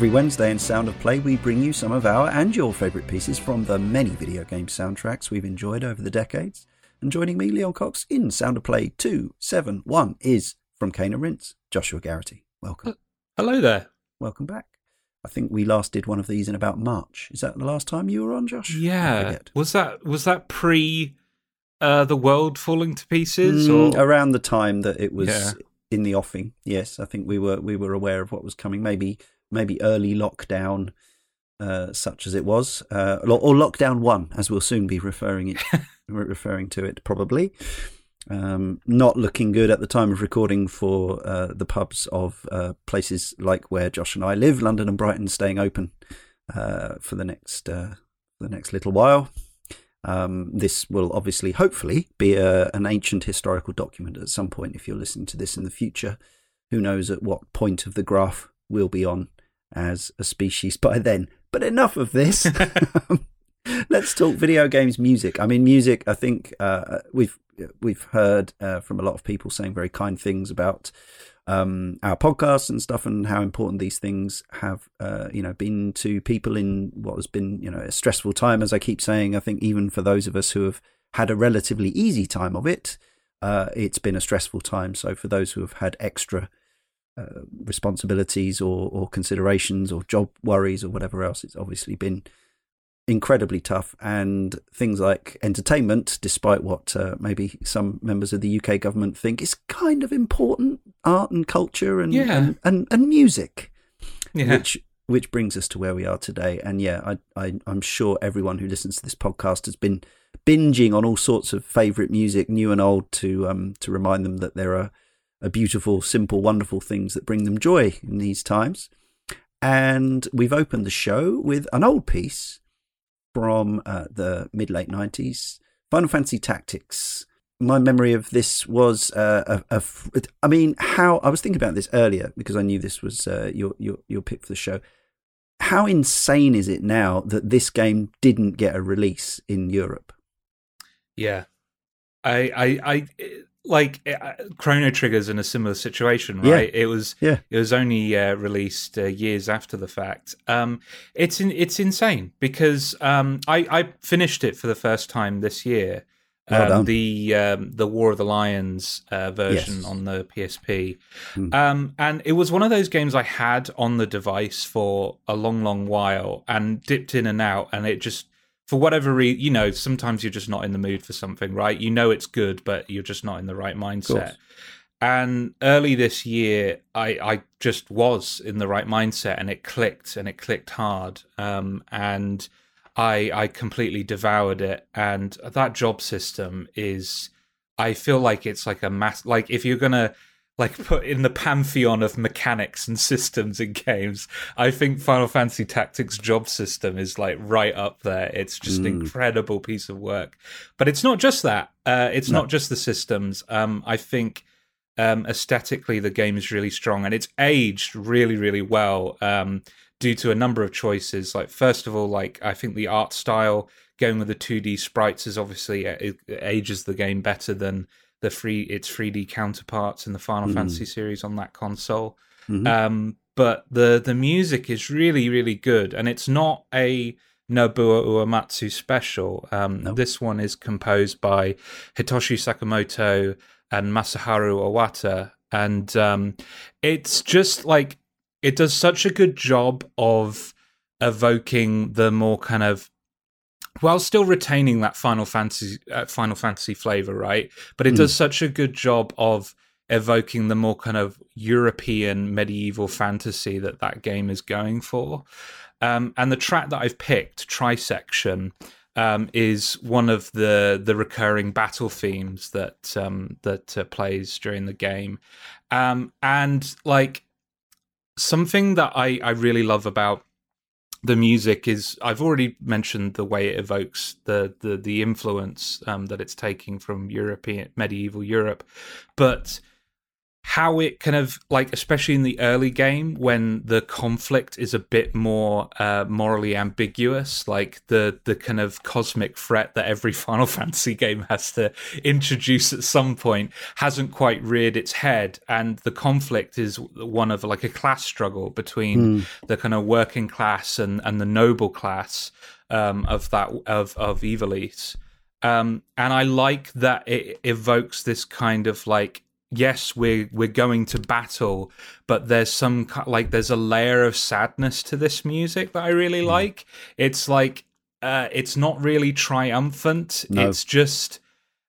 Every Wednesday in Sound of Play, we bring you some of our and your favourite pieces from the many video game soundtracks we've enjoyed over the decades. And joining me, Leon Cox, in Sound of Play 271 is from Cane and Rinse, Joshua Garrity. Welcome. Hello there. Welcome back. I think we last did one of these in about March. Is that the last time you were on, Josh? Yeah. Was that was that pre uh, the world falling to pieces, Mm, or around the time that it was Yeah. in the offing? Yes, I think we were we were aware of what was coming. Maybe maybe early lockdown, uh, such as it was, uh, or lockdown one, as we'll soon be referring it referring to it probably. Um, not looking good at the time of recording for uh, the pubs of uh, places like where Josh and I live, London and Brighton, staying open uh, for the next uh, the next little while. Um, this will obviously, hopefully, be a, an ancient historical document at some point. If you're listening to this in the future, who knows at what point of the graph we'll be on as a species by then. But enough of this. Let's talk video games music. I mean, music. I think uh, we've we've heard uh, from a lot of people saying very kind things about um, our podcasts and stuff, and how important these things have, uh, you know, been to people in what has been, you know, a stressful time. As I keep saying, I think even for those of us who have had a relatively easy time of it, uh, it's been a stressful time. So for those who have had extra uh, responsibilities or, or considerations or job worries or whatever else, it's obviously been incredibly tough. And things like entertainment, despite what uh, maybe some members of the UK government think, is kind of important. Art and culture and Yeah. and, and, and music, yeah, which which brings us to where we are today. And yeah, I, I I'm sure everyone who listens to this podcast has been binging on all sorts of favourite music, new and old, to um to remind them that there are, are beautiful, simple, wonderful things that bring them joy in these times. And we've opened the show with an old piece from uh, the mid late nineties, Final Fantasy Tactics. My memory of this was, uh, a, a I mean, how I was thinking about this earlier because I knew this was uh, your your your pick for the show. How insane is it now that this game didn't get a release in Europe? yeah. I, I, I, like uh, Chrono Trigger's in a similar situation, Yeah. right? It was Yeah. it was only uh, released uh, years after the fact. Um, it's in, it's insane because um, I I finished it for the first time this year. Well um, the um, the War of the Lions uh, version Yes. on the PSP, Hmm. um, and it was one of those games I had on the device for a long, long while and dipped in and out, and it just for whatever reason, you know, sometimes you're just not in the mood for something, right? You know it's good, but you're just not in the right mindset. And early this year, I, I just was in the right mindset, and it clicked, and it clicked hard. Um, and I I completely devoured it. And that job system is, I feel like it's like a mass. Like if you're gonna like put in the pantheon of mechanics and systems in games, I think Final Fantasy Tactics job system is like right up there. It's just an Mm. incredible piece of work. But it's not just that. Uh, it's No. not just the systems. Um, I think um, aesthetically the game is really strong and it's aged really, really well um, due to a number of choices. Like first of all, like I think the art style going with the 2D sprites is obviously uh, it ages the game better than the free its 3D counterparts in the Final Mm. Fantasy series on that console. Mhm. Um, but the the music is really really good, and it's not a Nobuo Uematsu special. Um, No. This one is composed by Hitoshi Sakimoto and Masaharu Iwata, and um, it's just like it does such a good job of evoking the more kind of while still retaining that Final Fantasy uh, Final Fantasy flavor, right? But it Mm. does such a good job of evoking the more kind of European medieval fantasy that that game is going for. Um, and the track that I've picked, Trisection, um, is one of the the recurring battle themes that um, that uh, plays during the game, um, and like something that I I really love about the music is I've already mentioned the way it evokes the the the influence um, that it's taking from European medieval Europe, but how it kind of like especially in the early game when the conflict is a bit more uh, morally ambiguous like the the kind of cosmic threat that every final fantasy game has to introduce at some point hasn't quite reared its head and the conflict is one of like a class struggle between Mm. the kind of working class and and the noble class um, of that of of Ivalice. Um, and I like that it evokes this kind of like yes we're we're going to battle but there's some like there's a layer of sadness to this music that I really like it's like uh it's not really triumphant No. it's just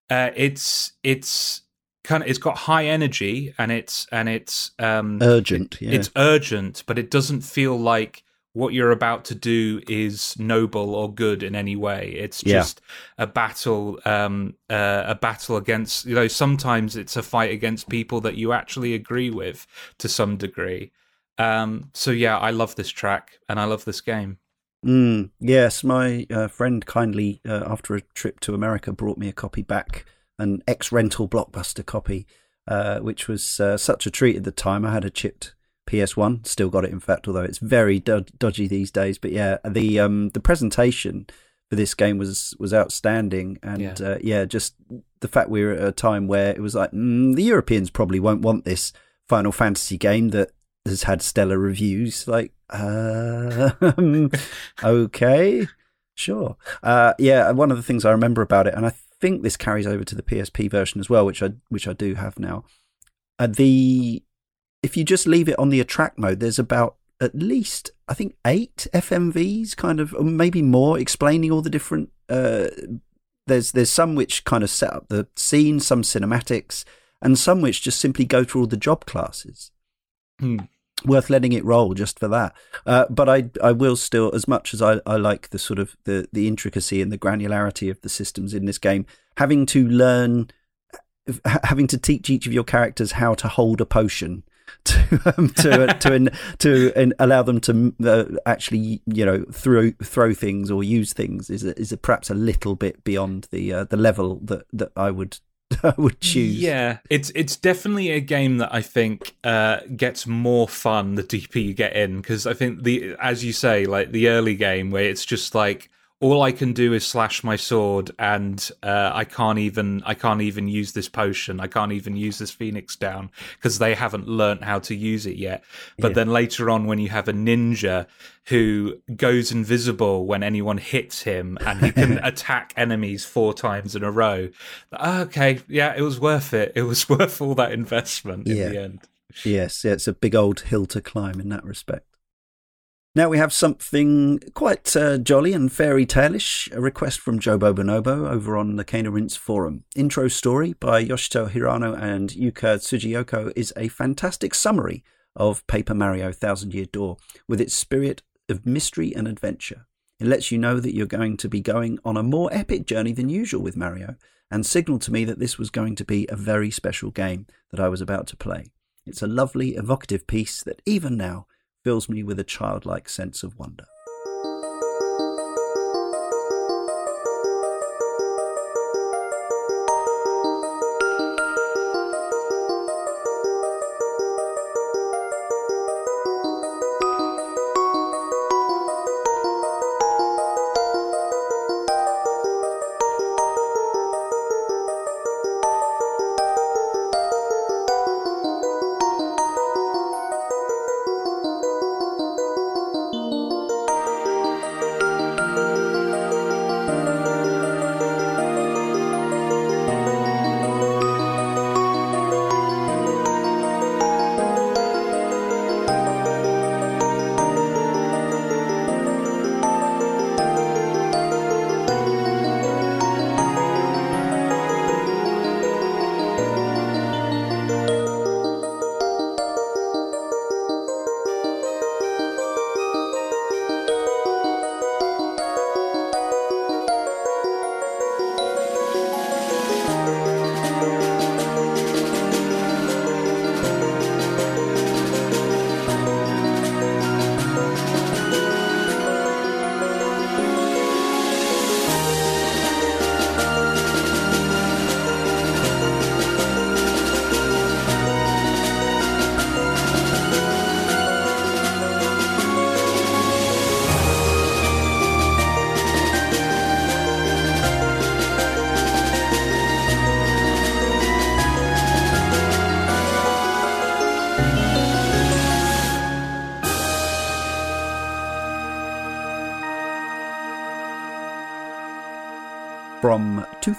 uh it's it's kind of it's got high energy and it's and it's um Urgent. Yeah. it's urgent, but it doesn't feel like what you're about to do is noble or good in any way. It's Yeah. just a battle, um, uh, a battle against. You know, sometimes it's a fight against people that you actually agree with to some degree. Um, so yeah, I love this track and I love this game. Mm, yes, my uh, friend kindly, uh, after a trip to America, brought me a copy back, an ex rental blockbuster copy, uh, which was uh, such a treat at the time. I had a chipped PS1, still got it, in fact, although it's very dodgy these days. But yeah, the um, the presentation for this game was was outstanding, and Yeah. Uh, yeah, just the fact we were at a time where it was like mm, the Europeans probably won't want this Final Fantasy game that has had stellar reviews. Like, uh, okay, sure. Uh, yeah, one of the things I remember about it, and I think this carries over to the PSP version as well, which I which I do have now. Uh, the if you just leave it on the attract mode, there's about at least I think eight FMVs, kind of or maybe more, explaining all the different. Uh, there's there's some which kind of set up the scene, some cinematics, and some which just simply go through all the job classes Hmm. worth letting it roll just for that. Uh, but I I will still, as much as I, I like the sort of the the intricacy and the granularity of the systems in this game, having to learn, having to teach each of your characters how to hold a potion. To um, to to en- to en- allow them to uh, actually you know throw throw things or use things is is perhaps a little bit beyond the uh, the level that that I would I would choose. Yeah, it's it's definitely a game that I think uh, gets more fun the deeper you get in because I think the as you say like the early game where it's just like all I can do is slash my sword, and uh, I can't even I can't even use this potion. I can't even use this phoenix down because they haven't learnt how to use it yet. But yeah. then later on, when you have a ninja who goes invisible when anyone hits him, and he can attack enemies four times in a row, okay, yeah, it was worth it. It was worth all that investment in yeah. the end. Yes, yeah, it's a big old hill to climb in that respect. Now we have something quite uh, jolly and fairy tale-ish, a request from Joe Bobonobo over on the Rinse forum. Intro story by Yoshito Hirano and Yuka Tsujiyoko is a fantastic summary of Paper Mario Thousand Year Door with its spirit of mystery and adventure. It lets you know that you're going to be going on a more epic journey than usual with Mario and signaled to me that this was going to be a very special game that I was about to play. It's a lovely, evocative piece that even now fills me with a childlike sense of wonder.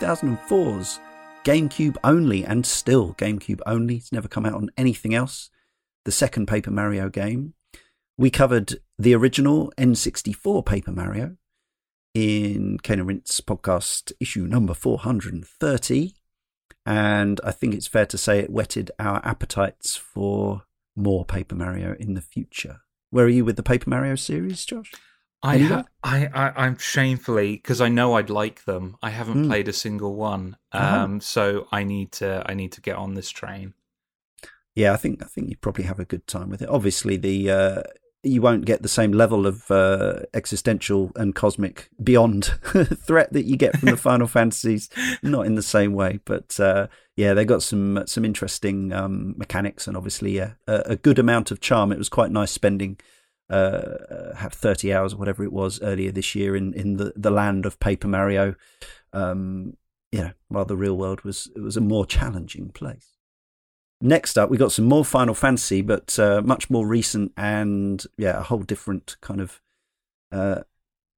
2004's GameCube only, and still GameCube only. It's never come out on anything else. The second Paper Mario game. We covered the original N64 Paper Mario in Cane and podcast issue number 430. And I think it's fair to say it whetted our appetites for more Paper Mario in the future. Where are you with the Paper Mario series, Josh? I, ha- I, I, am shamefully because I know I'd like them. I haven't mm. played a single one, uh-huh. um, so I need to, I need to get on this train. Yeah, I think, I think you probably have a good time with it. Obviously, the uh, you won't get the same level of uh, existential and cosmic beyond threat that you get from the Final Fantasies, not in the same way. But uh, yeah, they got some some interesting um, mechanics and obviously a, a good amount of charm. It was quite nice spending uh, have 30 hours or whatever it was earlier this year in, in the, the land of Paper Mario. Um, you know, while the real world was it was a more challenging place. Next up, we got some more Final Fantasy, but uh, much more recent and yeah, a whole different kind of uh,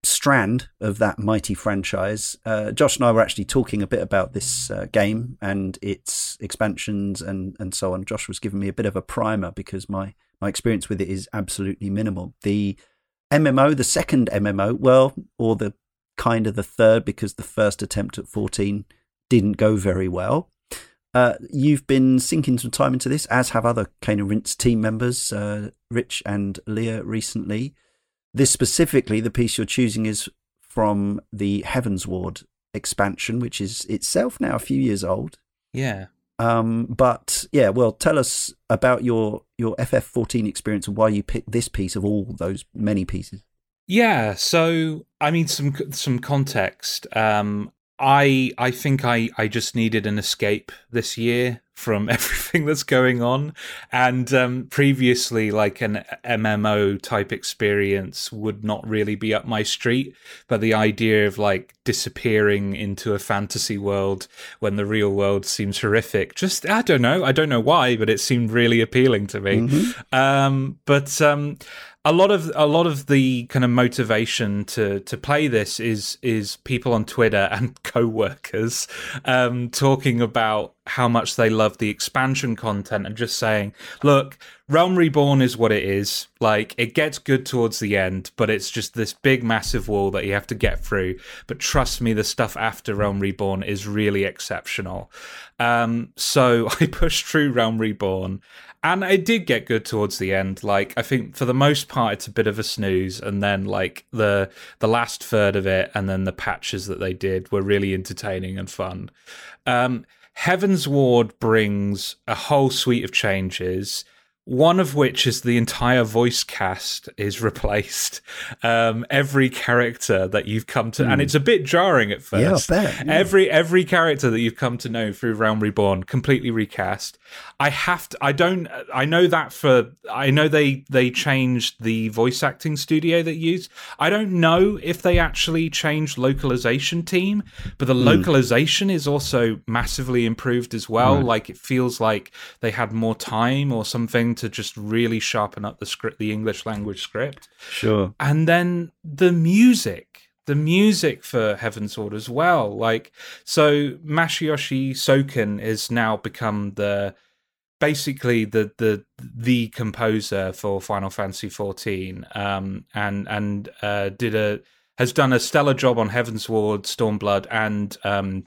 strand of that mighty franchise. Uh, Josh and I were actually talking a bit about this uh, game and its expansions and and so on. Josh was giving me a bit of a primer because my my experience with it is absolutely minimal. The MMO, the second MMO, well, or the kind of the third, because the first attempt at 14 didn't go very well. Uh, you've been sinking some time into this, as have other Cane and Rinse team members, uh, Rich and Leah, recently. This specifically, the piece you're choosing is from the Heavensward expansion, which is itself now a few years old. Yeah. Um, but yeah, well, tell us about your your FF14 experience and why you picked this piece of all those many pieces. Yeah, so I mean, some some context. Um, I I think I I just needed an escape this year from everything that's going on. And um previously like an MMO type experience would not really be up my street. But the idea of like disappearing into a fantasy world when the real world seems horrific just I don't know. I don't know why but it seemed really appealing to me. Mm-hmm. um but um a lot of a lot of the kind of motivation to to play this is is people on Twitter and co-workers um, talking about how much they love the expansion content and just saying, look, Realm Reborn is what it is. Like it gets good towards the end, but it's just this big massive wall that you have to get through. But trust me, the stuff after Realm Reborn is really exceptional. Um, so I pushed through Realm Reborn and it did get good towards the end. Like i think for the most part it's a bit of a snooze. And then like the the last third of it and then the patches that they did were really entertaining and fun. Um heavensward brings a whole suite of changes one of which is the entire voice cast is replaced. Um, every character that you've come to, mm. and hmm. it's a bit jarring at first. Yeah, bet, yeah. Every every character that you've come to know through Realm Reborn completely recast. I have to. I don't. I know that for. I know they they changed the voice acting studio that used. I don't know if they actually changed localization team, but the mm. localization is also massively improved as well. Right. Like it feels like they had more time or something to just really sharpen up the script, the English language script. Sure. And then the music, the music for Heavensward as well. Like, so Masayoshi Soken has now become the basically the the the composer for Final Fantasy XIV, um, and and uh, did a has done a stellar job on Heavensward, Stormblood, and um,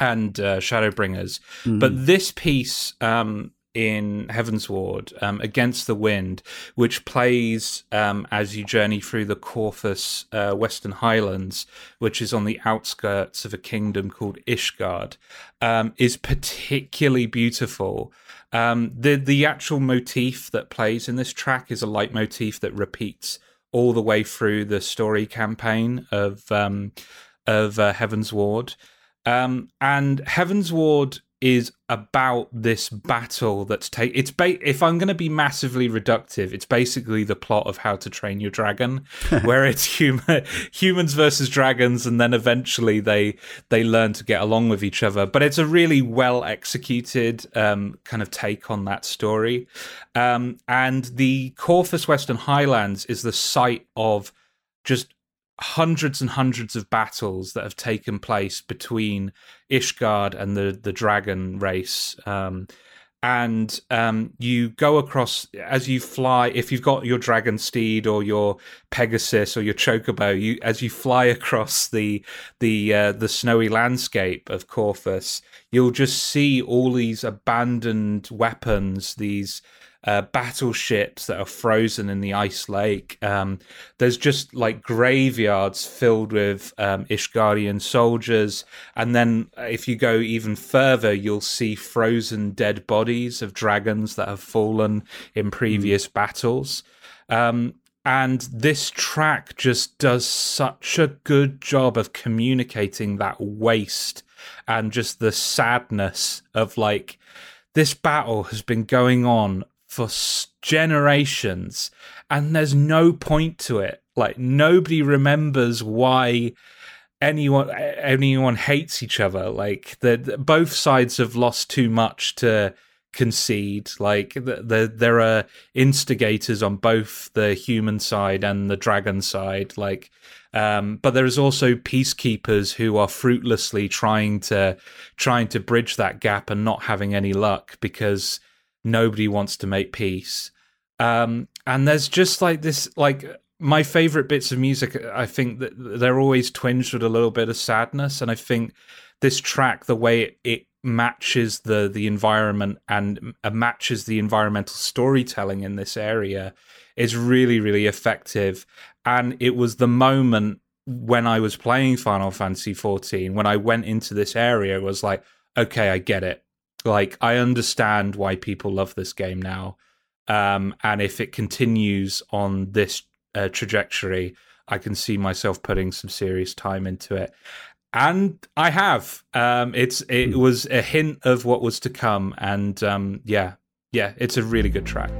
and uh, Shadowbringers. Mm. But this piece um, in Heavensward, um, Against the Wind, which plays um, as you journey through the Corphus uh, Western Highlands, which is on the outskirts of a kingdom called Ishgard, um, is particularly beautiful. Um, the the actual motif that plays in this track is a leitmotif that repeats all the way through the story campaign of um, of uh, Heavensward. Um, and Heavensward is about this battle that's take it's ba- if i'm going to be massively reductive it's basically the plot of how to train your dragon where it's human humans versus dragons and then eventually they they learn to get along with each other. But it's a really well executed um, kind of take on that story. Um, and the corphus western highlands is the site of just hundreds and hundreds of battles that have taken place between Ishgard and the the dragon race. Um, and um, you go across as you fly. If you've got your dragon steed or your Pegasus or your chocobo, you as you fly across the the uh, the snowy landscape of Corphus, you'll just see all these abandoned weapons, these uh, battleships that are frozen in the ice lake. Um, there's just like graveyards filled with um, Ishgardian soldiers. And then if you go even further, you'll see frozen dead bodies of dragons that have fallen in previous mm. battles. Um, and this track just does such a good job of communicating that waste and just the sadness of like this battle has been going on for generations and there's no point to it. Like nobody remembers why anyone anyone hates each other. Like the, both sides have lost too much to concede. Like the, the, there are instigators on both the human side and the dragon side. Like um, but there is also peacekeepers who are fruitlessly trying to trying to bridge that gap and not having any luck because nobody wants to make peace. Um, and there's just like this, like my favorite bits of music. I think that they're always twinged with a little bit of sadness, and I think this track, the way it, it matches the the environment and uh, matches the environmental storytelling in this area, is really really effective. And it was the moment when I was playing Final Fantasy 14 when I went into this area was like, okay, I get it. Like I understand why people love this game now, um, and if it continues on this uh, trajectory, I can see myself putting some serious time into it. and I have. Um, it's it Hmm. was a hint of what was to come, and um, yeah, yeah, it's a really good track.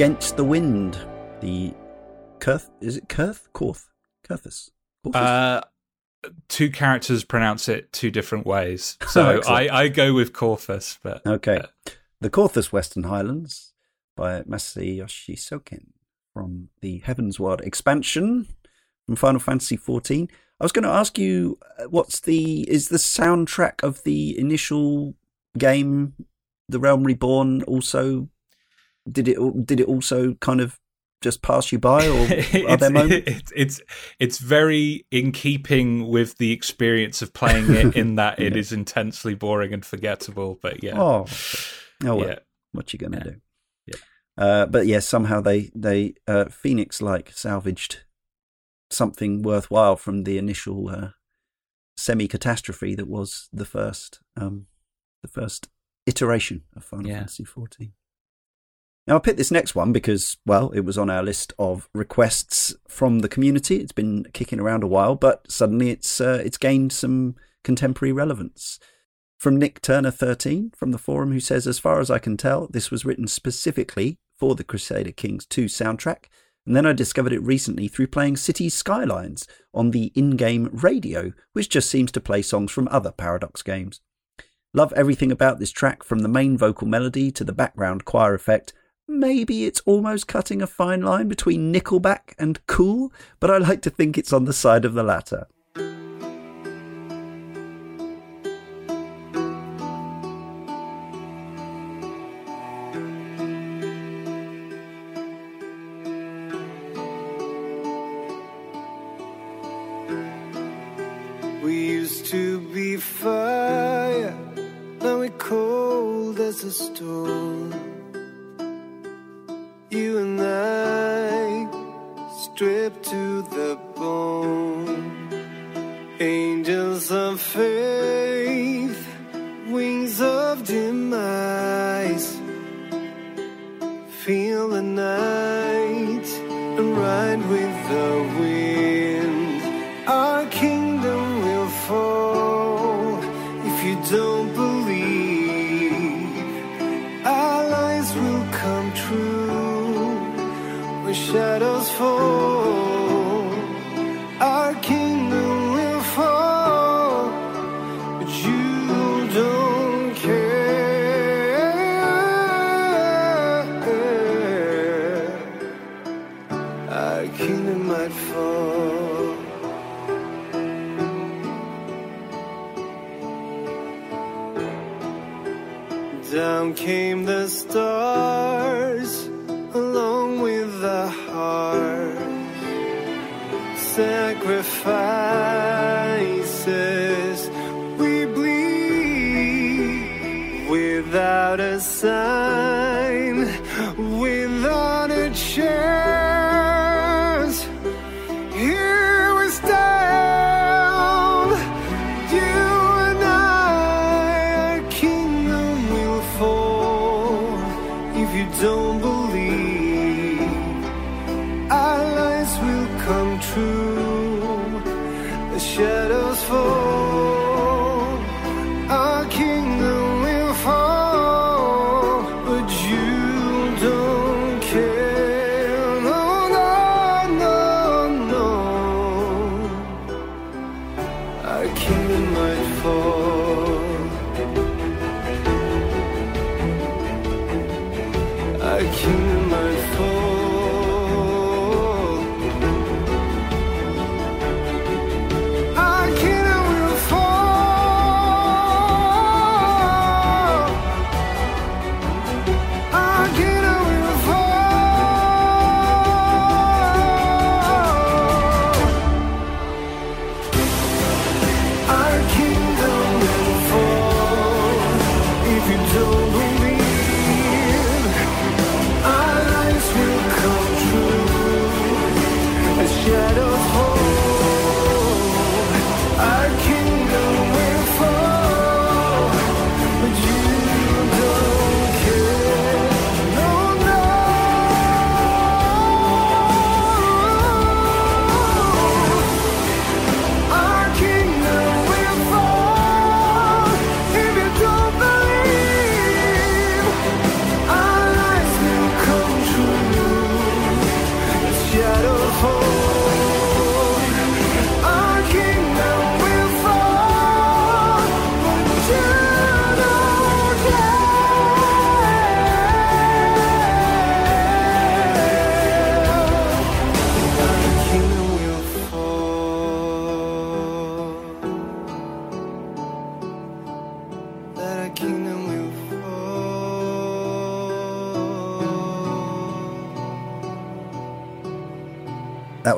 Against the Wind, the Kurth, is it Kurth? Korth? Kurthus? Uh, two characters pronounce it two different ways, so Excellent. I, I go with Corfus. But okay. uh, the Korthus Western Highlands by Masayoshi Soken from the Heavensward expansion from Final Fantasy XIV. I was going to ask you, uh, what's the is the soundtrack of the initial game, The Realm Reborn, also did it did it also kind of just pass you by, or are it's, there moments? it's it's it's very in keeping with the experience of playing it in that it Yeah. is intensely boring and forgettable. But yeah, Oh, oh well, yeah. what you gonna Yeah. do? Yeah. Uh, but yes, somehow they they uh, Phoenix like salvaged something worthwhile from the initial uh, semi-catastrophe that was the first um, the first iteration of Final Yeah. Fantasy XIV. Now I picked this next one because, well, it was on our list of requests from the community. It's been kicking around a while, but suddenly it's uh, it's gained some contemporary relevance. From Nick Turner 13 from the forum, who says, As far as I can tell, this was written specifically for the Crusader Kings 2 soundtrack. And then I discovered it recently through playing City Skylines on the in game radio, which just seems to play songs from other Paradox games. Love everything about this track from the main vocal melody to the background choir effect. Maybe it's almost cutting a fine line between Nickelback and cool, but I like to think it's on the side of the latter. We used to be fire, now we're cold as a stone. The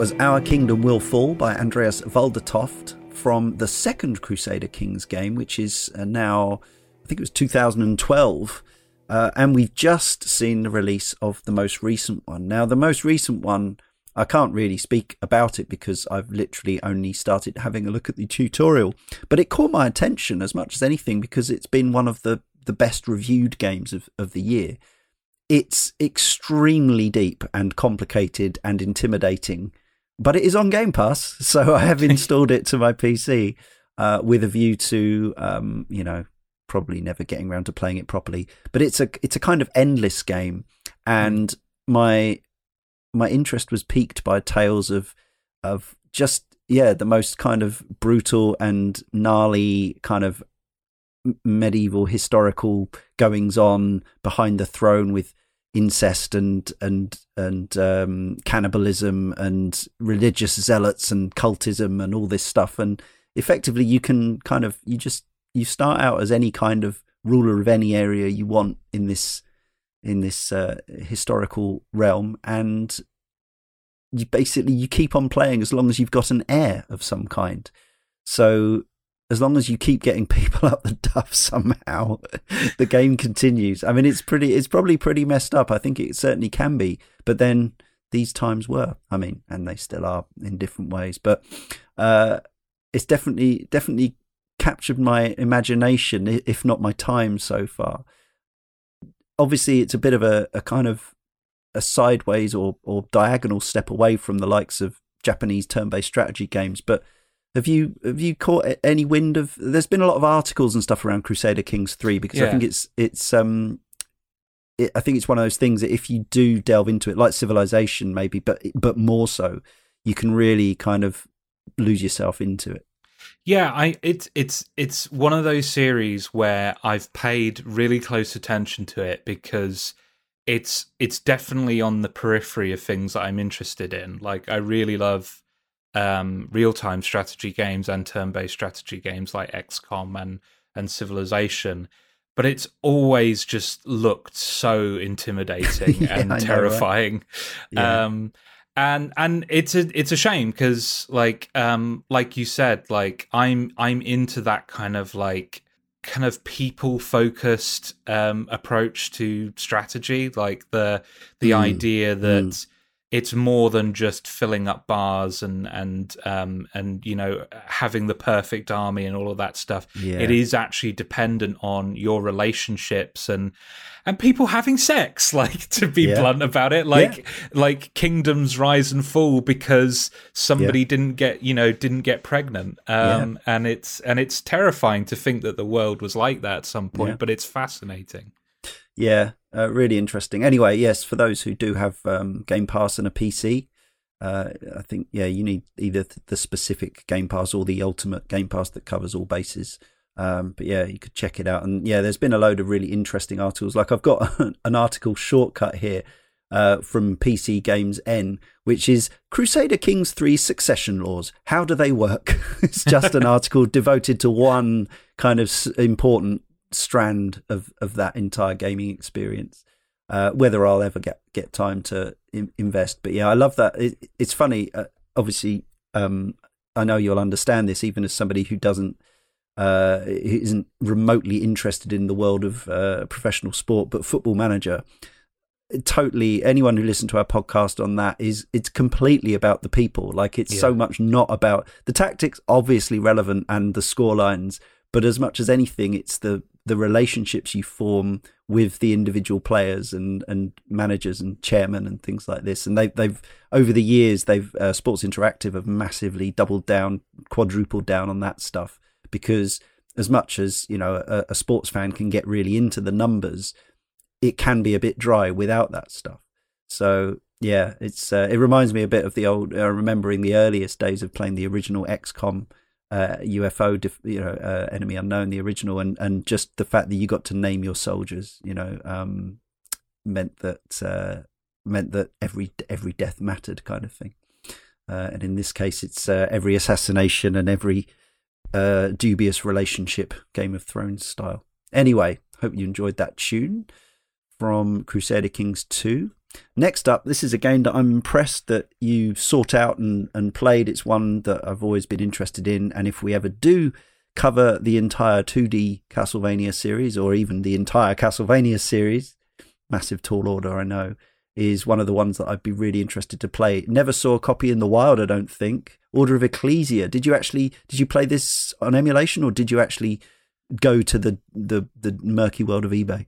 was Our Kingdom Will Fall by Andreas Waldetoft from the second Crusader Kings game, which is uh, now, I think it was 2012. Uh, and we've just seen the release of the most recent one. Now, the most recent one I can't really speak about it because I've literally only started having a look at the tutorial. But it caught my attention as much as anything because it's been one of the, the best reviewed games of, of the year. It's extremely deep and complicated and intimidating, but it is on Game Pass, so I have installed it to my PC uh, with a view to, um, you know, probably never getting around to playing it properly. But it's a it's a kind of endless game, and my my interest was piqued by tales of of just yeah the most kind of brutal and gnarly kind of medieval historical goings on behind the throne with incest and and and um, cannibalism and religious zealots and cultism and all this stuff. And effectively you can kind of you just you start out as any kind of ruler of any area you want in this in this uh, historical realm. And you basically you keep on playing as long as you've got an heir of some kind. So as long as you keep getting people up the duff somehow the game continues. I mean it's pretty it's probably pretty messed up. I think it certainly can be but then these times were i mean and they still are in different ways. But uh, it's definitely definitely captured my imagination if not my time so far. Obviously it's a bit of a, a kind of a sideways or, or diagonal step away from the likes of Japanese turn-based strategy games. But have you have you caught any wind of? There's been a lot of articles and stuff around Crusader Kings three because yeah. I think it's it's um. It, I think it's one of those things that if you do delve into it, like Civilization, maybe, but but more so, you can really kind of lose yourself into it. Yeah, I it's it's it's one of those series where I've paid really close attention to it because it's it's definitely on the periphery of things that I'm interested in. Like I really love um, real time strategy games and turn based strategy games like XCOM and and Civilization. But it's always just looked so intimidating yeah, and terrifying. Know, right? yeah. um, and and it's a it's a shame because like um like you said like I'm I'm into that kind of like kind of people focused um, approach to strategy like the the mm. idea that mm. It's more than just filling up bars and and um, and you know having the perfect army and all of that stuff. Yeah. it is actually dependent on your relationships and and people having sex like to be yeah. blunt about it. Like yeah. like kingdoms rise and fall because somebody didn't get you know didn't get pregnant. Um and it's and it's terrifying to think that the world was like that at some point but it's fascinating yeah uh, really interesting anyway yes for those who do have um, game pass and a pc uh, I think yeah, you need either the specific Game Pass or the ultimate Game Pass that covers all bases. Um, but yeah, you could check it out. And yeah, there's been a load of really interesting articles. Like I've got an article shortcut here uh, from PC Games N, which is Crusader Kings 3 succession laws. How do they work? it's just an article devoted to one kind of important strand of, of that entire gaming experience. Uh, whether I'll ever get, get time to in- invest. But yeah, I love that. It, it's funny. Uh, obviously, um, I know you'll understand this, even as somebody who doesn't uh, isn't remotely interested in the world of uh, professional sport, but Football Manager. Totally, anyone who listened to our podcast on that is it's completely about the people. Like it's yeah. so much not about the tactics, obviously relevant, and the score lines, but as much as anything, it's the the relationships you form with the individual players and, and managers and chairmen and things like this. And they, they've over the years, they've uh, Sports Interactive have massively doubled down, quadrupled down on that stuff because as much as you know a, a sports fan can get really into the numbers, it can be a bit dry without that stuff. So yeah, it's uh, it reminds me a bit of the old uh, remembering the earliest days of playing the original XCOM uh, UFO, you know, uh, Enemy Unknown, the original, and and just the fact that you got to name your soldiers, you know, um, meant that uh, meant that every every death mattered, kind of thing. Uh, and in this case, it's uh, every assassination and every uh, dubious relationship, Game of Thrones style. Anyway, hope you enjoyed that tune from Crusader Kings 2. Next up, this is a game that I'm impressed that you sought out and, and played. It's one that I've always been interested in. And if we ever do cover the entire 2D Castlevania series, or even the entire Castlevania series, massive tall order, I know, is one of the ones that I'd be really interested to play. Never saw a copy in the wild, I don't think. Order of Ecclesia. Did you actually did you play this on emulation or did you actually go to the the, the murky world of eBay?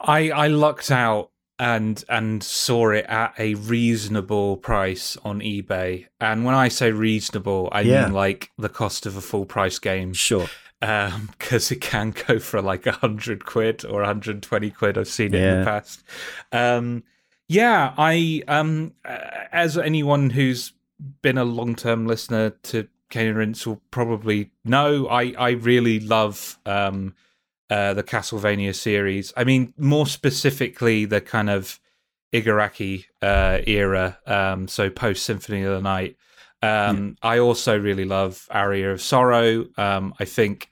I I lucked out and and saw it at a reasonable price on eBay. And when I say reasonable, I Yeah. mean like the cost of a full price game. Sure. because it can go for like a hundred quid or 120 quid. I've seen it in the past. Um, yeah, I um, as anyone who's been a long term listener to Kane Rince will probably know, I I really love um, uh, the Castlevania series. I mean, more specifically, the kind of Igarashi uh, era, um, so post Symphony of the Night. Um, I also really love Aria of Sorrow. Um, I think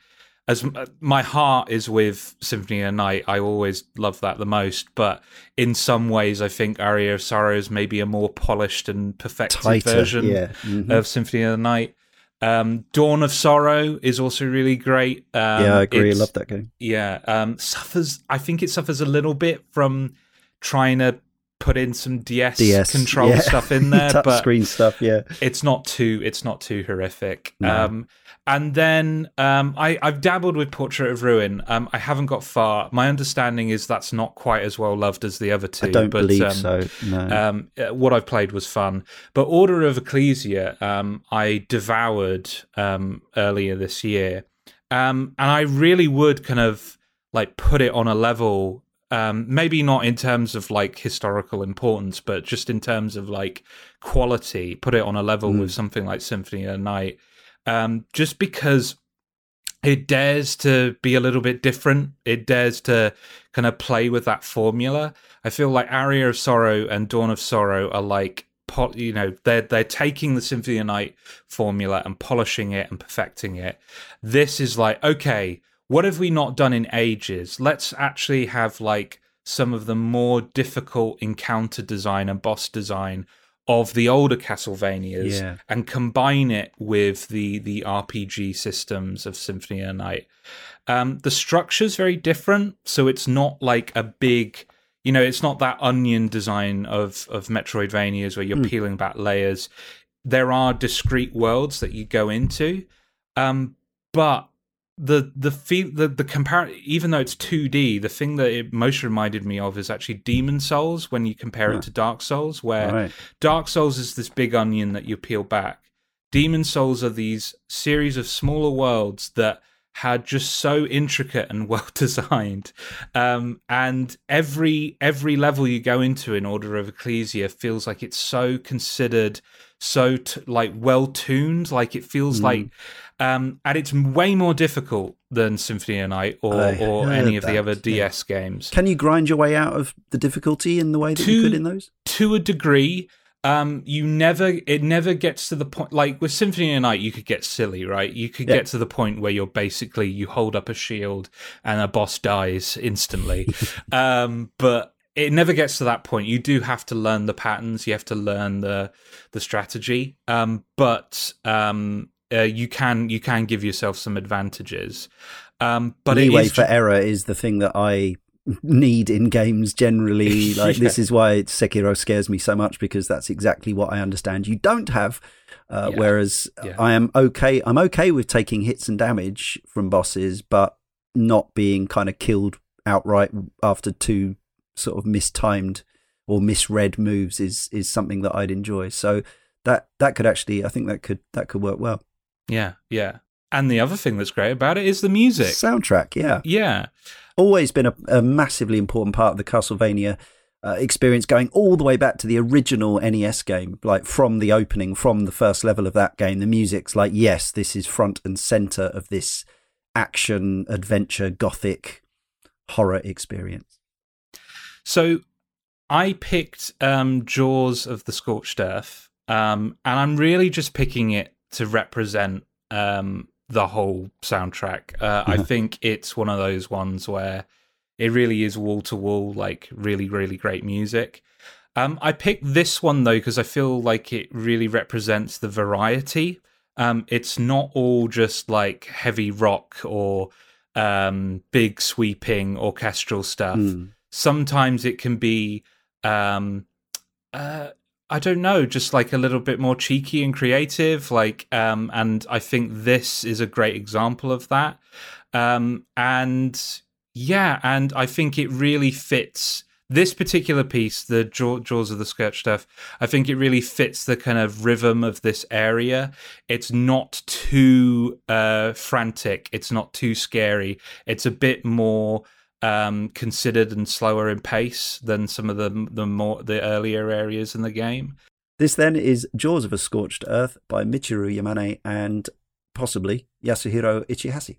as my heart is with Symphony of the Night, I always love that the most. But in some ways, I think Aria of Sorrow is maybe a more polished and perfected Tighter. version Yeah. Mhm. of Symphony of the Night. Um, Dawn of Sorrow is also really great. Um, yeah, I agree. I love that game. yeah um suffers i think it suffers a little bit from trying to put in some ds, DS control yeah. stuff in there but screen stuff. Yeah. it's not too it's not too horrific No. um and then um i i've dabbled with portrait of ruin um i haven't got far my understanding is that's not quite as well loved as the other two I don't but believe um, so. No. um, uh, what I've played was fun, but Order of Ecclesia, um, I devoured um, earlier this year, um, and I really would kind of like put it on a level, um, maybe not in terms of like historical importance, but just in terms of like quality, put it on a level Mm. with something like Symphony of the Night, um, just because it dares to be a little bit different. It dares to kind of play with that formula. I feel like Aria of Sorrow and Dawn of Sorrow are like, you know, they're they're taking the Symphony of Night formula and polishing it and perfecting it. This is like, okay, what have we not done in ages? Let's actually have like some of the more difficult encounter design and boss design of the older Castlevanias Yeah. and combine it with the the RPG systems of Symphony of the Night. Um, the structure's very different, so it's not like a big, you know, it's not that onion design of of Metroidvanias where you're Hmm. peeling back layers. There are discrete worlds that you go into, um, but the the feel the the compare even though it's 2D, the thing that it most reminded me of is actually Demon's Souls when you compare Huh. it to Dark Souls, where right. Dark Souls is this big onion that you peel back. Demon's Souls are these series of smaller worlds that had just so intricate and well designed, um, and every every level you go into in Order of Ecclesia feels like it's so considered, so t- like well tuned. Like it feels Mm. like, um, and it's way more difficult than Symphony of Night or I or any of the that, other yeah. DS games. Can you grind your way out of the difficulty in the way that you could in those? to a degree um you never it never gets to the point like with symphony of night you could get silly right you could Yeah. get to the point where you're basically you hold up a shield and a boss dies instantly um but it never gets to that point you do have to learn the patterns you have to learn the the strategy um but um uh, you can you can give yourself some advantages um but leeway for error is the thing that I need in games generally. Like this is why Sekiro scares me so much because that's exactly what I understand you don't have. Uh, Yeah. Whereas Yeah. I am okay. I'm okay with taking hits and damage from bosses, but not being kind of killed outright after two sort of mistimed or misread moves is is something that I'd enjoy. So that that could actually, I think that could that could work well. yeah yeah and the other thing that's great about it is the music Soundtrack, yeah. yeah always been a, a massively important part of the Castlevania uh, experience, going all the way back to the original NES game, like from the opening, from the first level of that game. The music's like, yes, this is front and center of this action, adventure, gothic horror experience. So I picked um, Jaws of the Scorched Earth, um, and I'm really just picking it to represent um, the whole soundtrack. Uh, I Uh-huh. think it's one of those ones where it really is wall to wall, like really, really great music. Um, I picked this one though because I feel like it really represents the variety. Um, it's not all just like heavy rock or um, big sweeping orchestral stuff Mm. Sometimes it can be um uh, I don't know, just like a little bit more cheeky and creative. Like, um, and I think this is a great example of that. Um, and yeah, and I think it really fits this particular piece, the Jaws of the Scorched Earth. I think it really fits the kind of rhythm of this area. It's not too uh, frantic. It's not too scary. It's a bit more um, considered and slower in pace than some of the the more the earlier areas in the game. This then is Jaws of a Scorched Earth by Michiru Yamane and possibly Yasuhiro Ichihashi.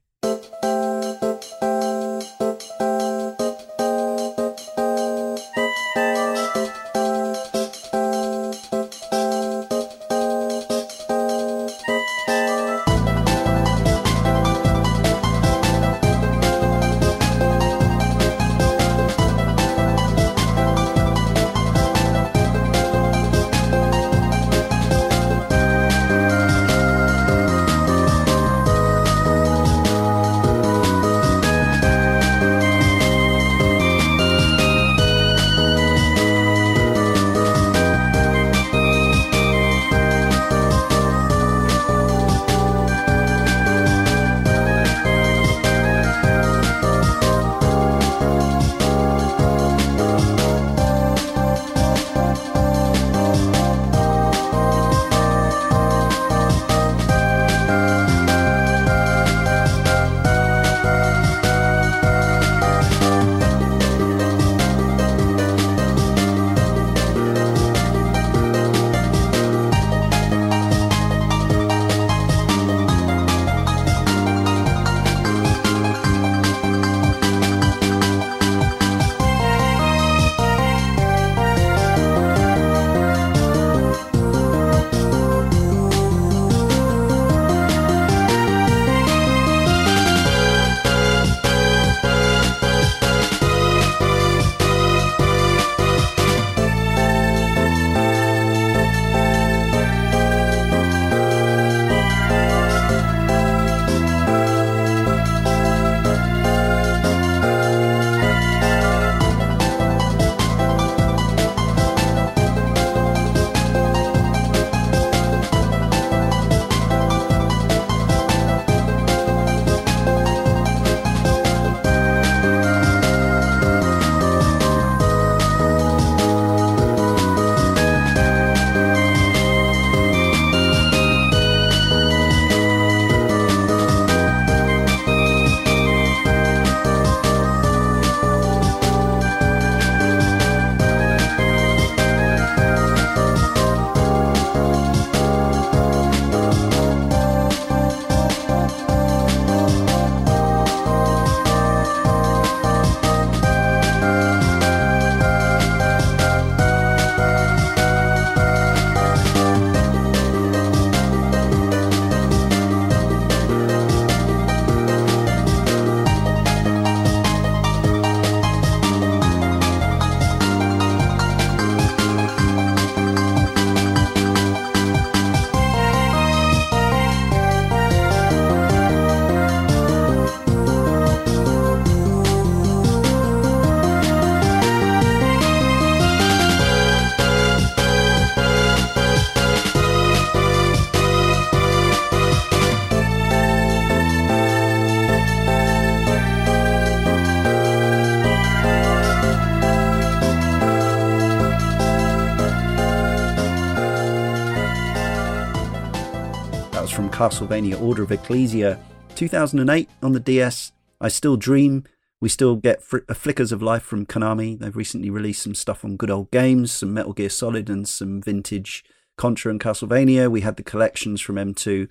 Castlevania Order of Ecclesia 2008 on the DS. I still dream. We still get fr- uh, flickers of life from Konami. They've recently released some stuff on good old games, some Metal Gear Solid and some vintage Contra and Castlevania. We had the collections from M2,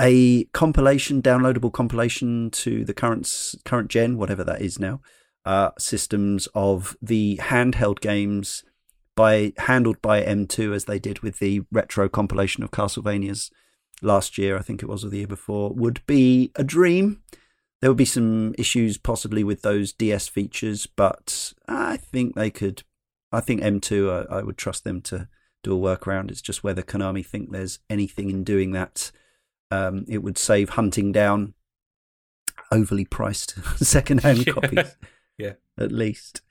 a compilation, downloadable compilation to the current current gen, whatever that is now, uh, systems of the handheld games by handled by M2 as they did with the retro compilation of Castlevanias last year, I think it was, or the year before, would be a dream. There would be some issues possibly with those DS features, but I think they could. I think M2, I, I would trust them to do a workaround. It's just whether Konami think there's anything in doing that. Um, it would save hunting down overly priced second-hand yeah. copies. Yeah, at least.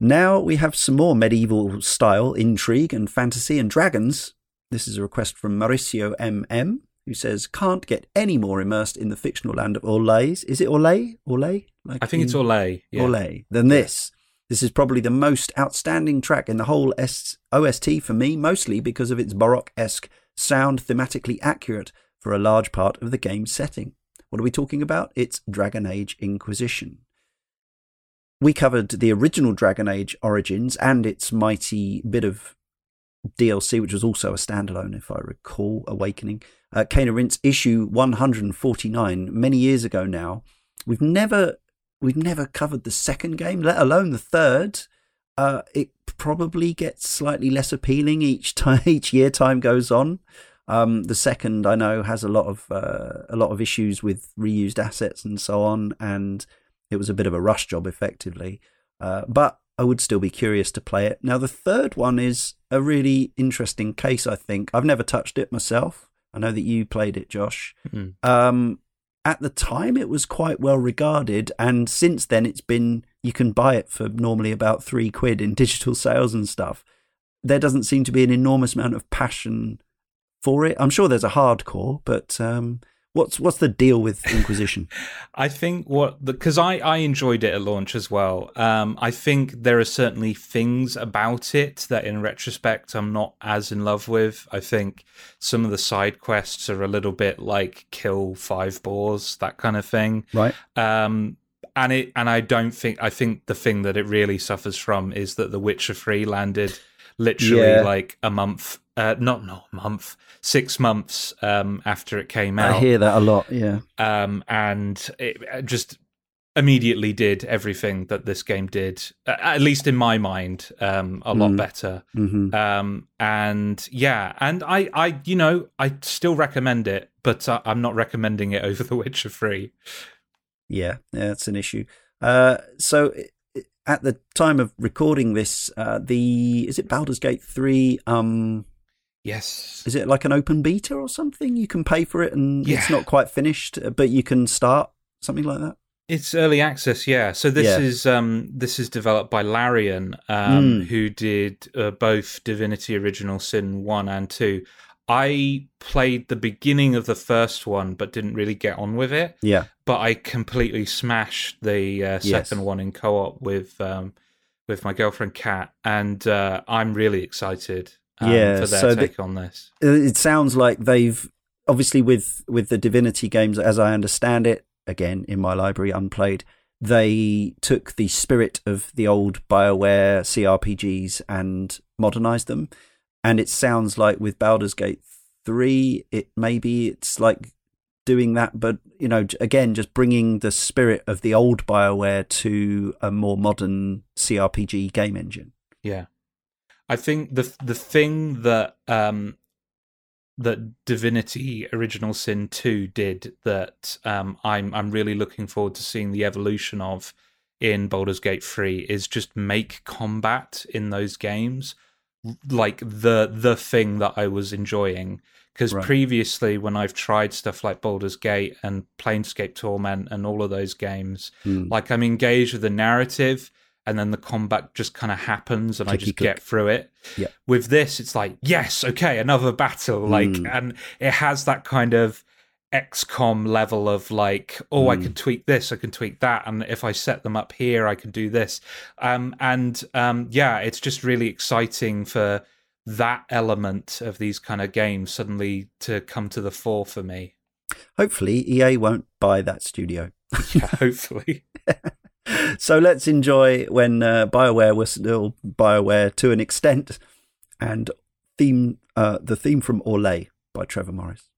Now we have some more medieval style intrigue and fantasy and dragons. This is a request from Mauricio MM, who says, Can't get any more immersed in the fictional land of Orlays. Is it Orlay? Orlay? Like I think it's in- Olay. Yeah. Orlay than this. This is probably the most outstanding track in the whole S- OST for me, mostly because of its Baroque esque sound, thematically accurate for a large part of the game's setting. What are we talking about? It's Dragon Age Inquisition. We covered the original Dragon Age Origins and its mighty bit of DLC, which was also a standalone, if I recall, Awakening. Uh, Cane and Rinse issue 149, many years ago now. We've never we've never covered the second game, let alone the third. Uh, it probably gets slightly less appealing each time each year time goes on. Um, the second I know has a lot of uh, a lot of issues with reused assets and so on, and it was a bit of a rush job, effectively. Uh, but I would still be curious to play it. Now, the third one is a really interesting case. I think I've never touched it myself. I know that you played it, Josh. Mm. Um, at the time, it was quite well regarded, and since then, it's been you can buy it for normally about three quid in digital sales and stuff. There doesn't seem to be an enormous amount of passion for it. I'm sure there's a hardcore, but um, what's what's the deal with Inquisition? I think what the because I I enjoyed it at launch as well. Um, I think there are certainly things about it that, in retrospect, I'm not as in love with. I think some of the side quests are a little bit like kill five boars, that kind of thing. right? Um, and it and I don't think I think the thing that it really suffers from is that The Witcher Three landed literally Yeah. like a month, uh, not not a month, six months um, after it came out I hear that a lot. Yeah, um, and it uh, just immediately did everything that this game did, at least in my mind, um, a lot Mm. better. hmm Um, and yeah, and I, I, you know, I still recommend it, but uh, I'm not recommending it over The Witcher Three. yeah, yeah. It's an issue. Uh, so i- i- at the time of recording this, uh, the is it Baldur's Gate three? Um, Yes, is it like an open beta or something? You can pay for it, and it's not quite finished, uh, but you can start something like that. It's early access, yeah. So this Yeah. is um, this is developed by Larian, um, Mm. who did uh, both Divinity: Original Sin one and two. I played the beginning of the first one, but didn't really get on with it. Yeah, But I completely smashed the uh, Yes. second one in co-op with um, with my girlfriend Kat, and uh, I'm really excited um, Yeah, for their so the- take on this. Uh, it sounds like they've obviously with with the divinity games as i understand it again in my library unplayed they took the spirit of the old bioware crpgs and modernized them and it sounds like with baldur's gate 3 it maybe it's like doing that but you know again just bringing the spirit of the old bioware to a more modern crpg game engine. Yeah, I think the the thing that um, that Divinity Original Sin two did that um, I'm I'm really looking forward to seeing the evolution of in Baldur's Gate three is just make combat in those games like the the thing that I was enjoying because Right. previously when I've tried stuff like Baldur's Gate and Planescape Torment and all of those games Hmm. like I'm engaged with the narrative and then the combat just kind of happens and I just get through it. Yeah. With this it's like, yes, okay, another battle like Mm. and it has that kind of XCOM level of like, oh, I Mm. can tweak this, I can tweak that, and if I set them up here, I can do this. Um, and um, yeah, it's just really exciting for that element of these kind of games suddenly to come to the fore for me. hopefully ea won't buy that studio Yeah, hopefully. so let's enjoy when uh, Bioware was still Bioware to an extent, and theme uh, the theme from Orlay by Trevor Morris.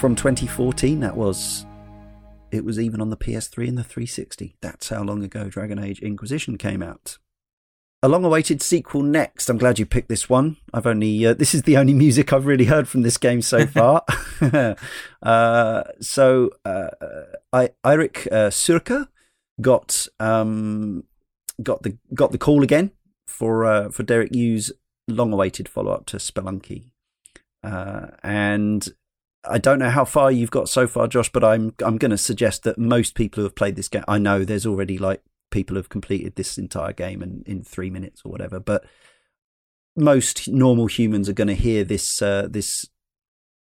From 2014. That was. It was even on the PS3 and the 360. That's how long ago Dragon Age Inquisition came out. A long awaited sequel next. I'm glad you picked this one. I've only. Uh, this is the only music I've really heard from this game so far. uh, so, uh, I, Eirik uh, Suhrke got um, got the got the call again for uh, for Derek Yu's long awaited follow up to Spelunky. Uh, and I don't know how far you've got so far, Josh, but I'm I'm going to suggest that most people who have played this game, I know there's already like people who have completed this entire game in, in three minutes or whatever, but most normal humans are going to hear this uh, this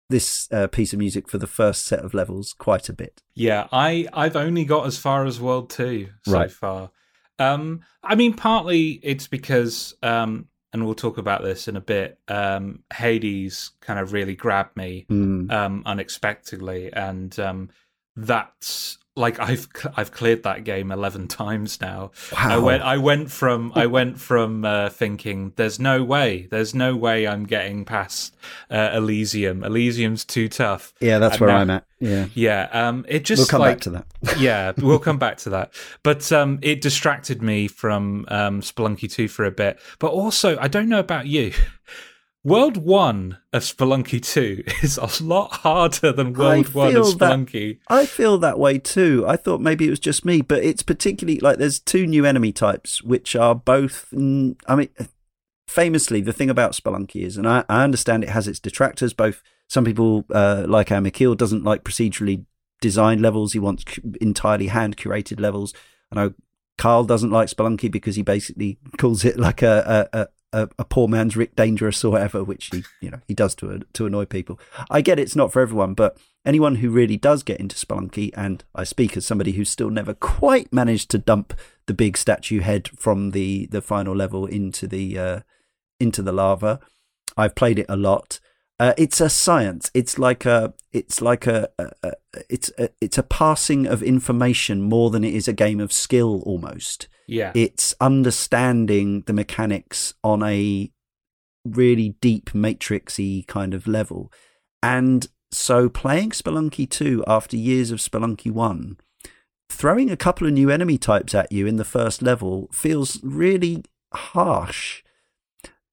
this uh, piece of music for the first set of levels quite a bit. Yeah, I I've only got as far as World Two so Right. far. Um, I mean, partly it's because, um, and we'll talk about this in a bit. Um, Hades kind of really grabbed me Mm. um, unexpectedly, and um, that's like I've I've cleared that game eleven times now. Wow. I went I went from I went from uh, thinking there's no way there's no way I'm getting past uh, Elysium. Elysium's too tough. yeah, that's and where now- I'm at. Yeah. Yeah, um, it just We'll come like back to that. yeah, we'll come back to that. But um, it distracted me from um, Spelunky 2 for a bit. But also, I don't know about you. World 1 of Spelunky 2 is a lot harder than World 1 of feel that- Spelunky. I feel that way too. I thought maybe it was just me, but it's particularly like there's two new enemy types which are both. I mean, famously, the thing about Spelunky is, and I, I understand it has its detractors. Both some people uh, like Amikil doesn't like procedurally designed levels; he wants cu- entirely hand curated levels. I know Carl doesn't like Spelunky because he basically calls it like a a, a, a, poor man's Rick Dangerous or whatever, which he you know he does to to annoy people. I get it's not for everyone, but anyone who really does get into Spelunky, and I speak as somebody who's still never quite managed to dump the big statue head from the the final level into the uh, into the lava. I've played it a lot. Uh, it's a science. It's like a. It's like a. a, a it's a, it's a passing of information more than it is a game of skill. Almost Yeah. it's understanding the mechanics on a really deep matrixy kind of level and so playing spelunky 2 after years of spelunky 1 throwing a couple of new enemy types at you in the first level feels really harsh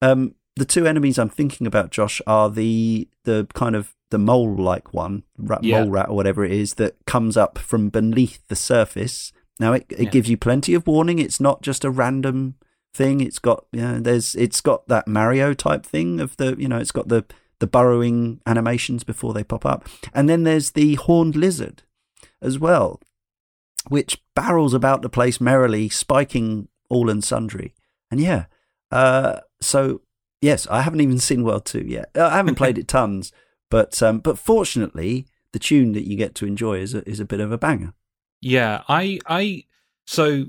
um the two enemies i'm thinking about josh are the the kind of the mole like one rat, Yeah. mole rat or whatever it is that comes up from beneath the surface now it, it Yeah. gives you plenty of warning. It's not just a random thing. It's got you know, there's it's got that Mario type thing of the you know, it's got the the burrowing animations before they pop up. And then there's the horned lizard as well, which barrels about the place merrily, spiking all and sundry. And yeah, uh, so yes, I haven't even seen World Two yet. I haven't played it tons, but um, but fortunately, the tune that you get to enjoy is a, is a bit of a banger. Yeah, I, I, so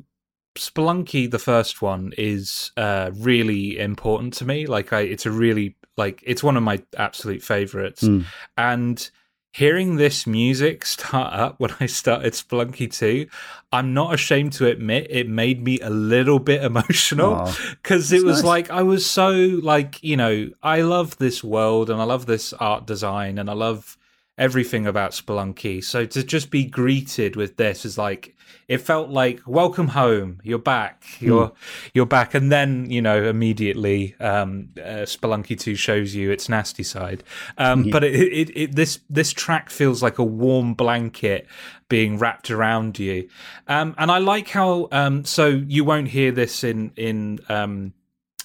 Spelunky, the first one, is uh, really important to me. Like, I, it's a really like it's one of my absolute favorites, Mm. and hearing this music start up when I started Spelunky 2, I'm not ashamed to admit it made me a little bit emotional because it was nice. like I was so like you know I love this world and I love this art design and I love everything about Spelunky. So to just be greeted with this is like it felt like welcome home. You're back. You're you're back. And then you know immediately um, uh, Spelunky Two shows you its nasty side. Um, But it, it, it this this track feels like a warm blanket being wrapped around you. Um, and I like how um, so you won't hear this in in um,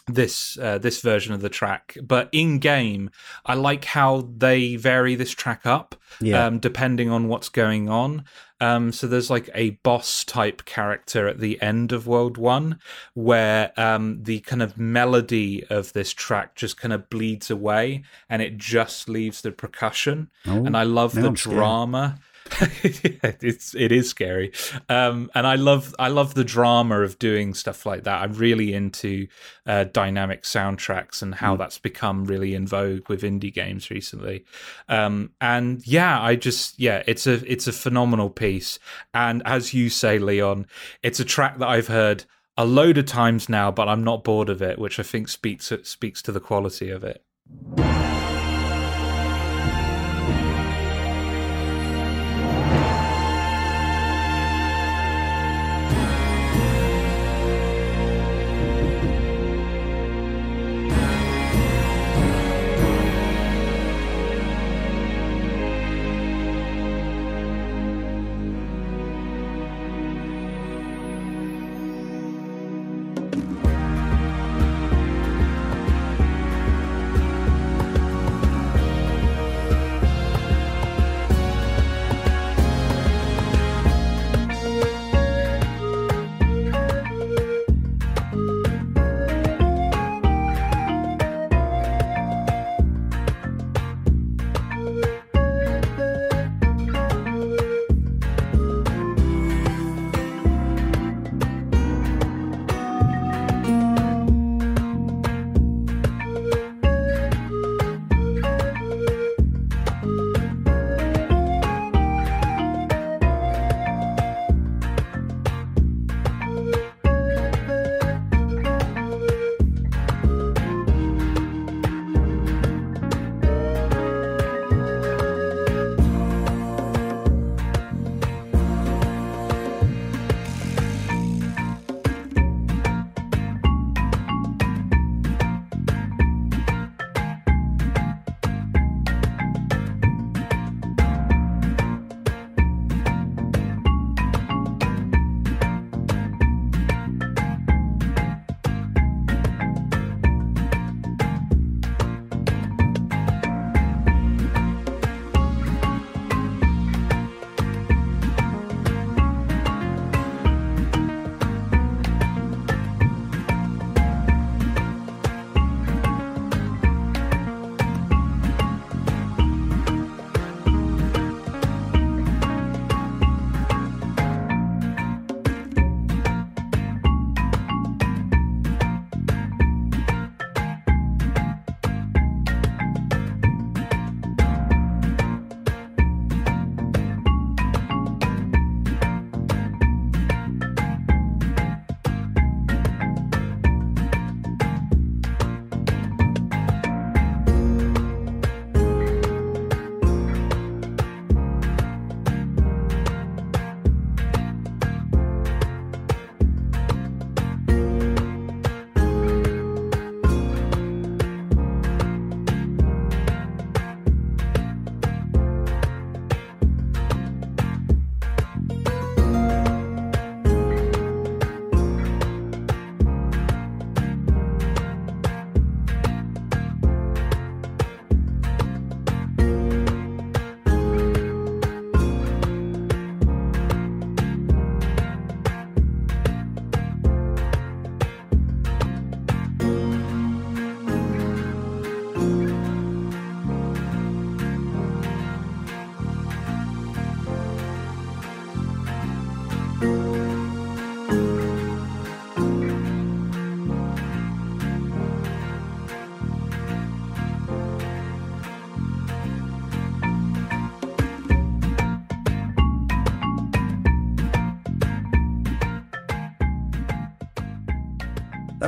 this uh, this version of the track, but in game, I like how they vary this track up Yeah. um, depending on what's going on. Um, so there's like a boss type character at the end of World One, where um, the kind of melody of this track just kind of bleeds away, and it just leaves the percussion. Oh, and I love the I'm scared. it's it is scary, um, and I love I love the drama of doing stuff like that. I'm really into uh, dynamic soundtracks and Mm. how that's become really in vogue with indie games recently. Um, and yeah, I just yeah, it's a it's a phenomenal piece. And as you say, Leon, it's a track that I've heard a load of times now, but I'm not bored of it, which I think speaks speaks to the quality of it.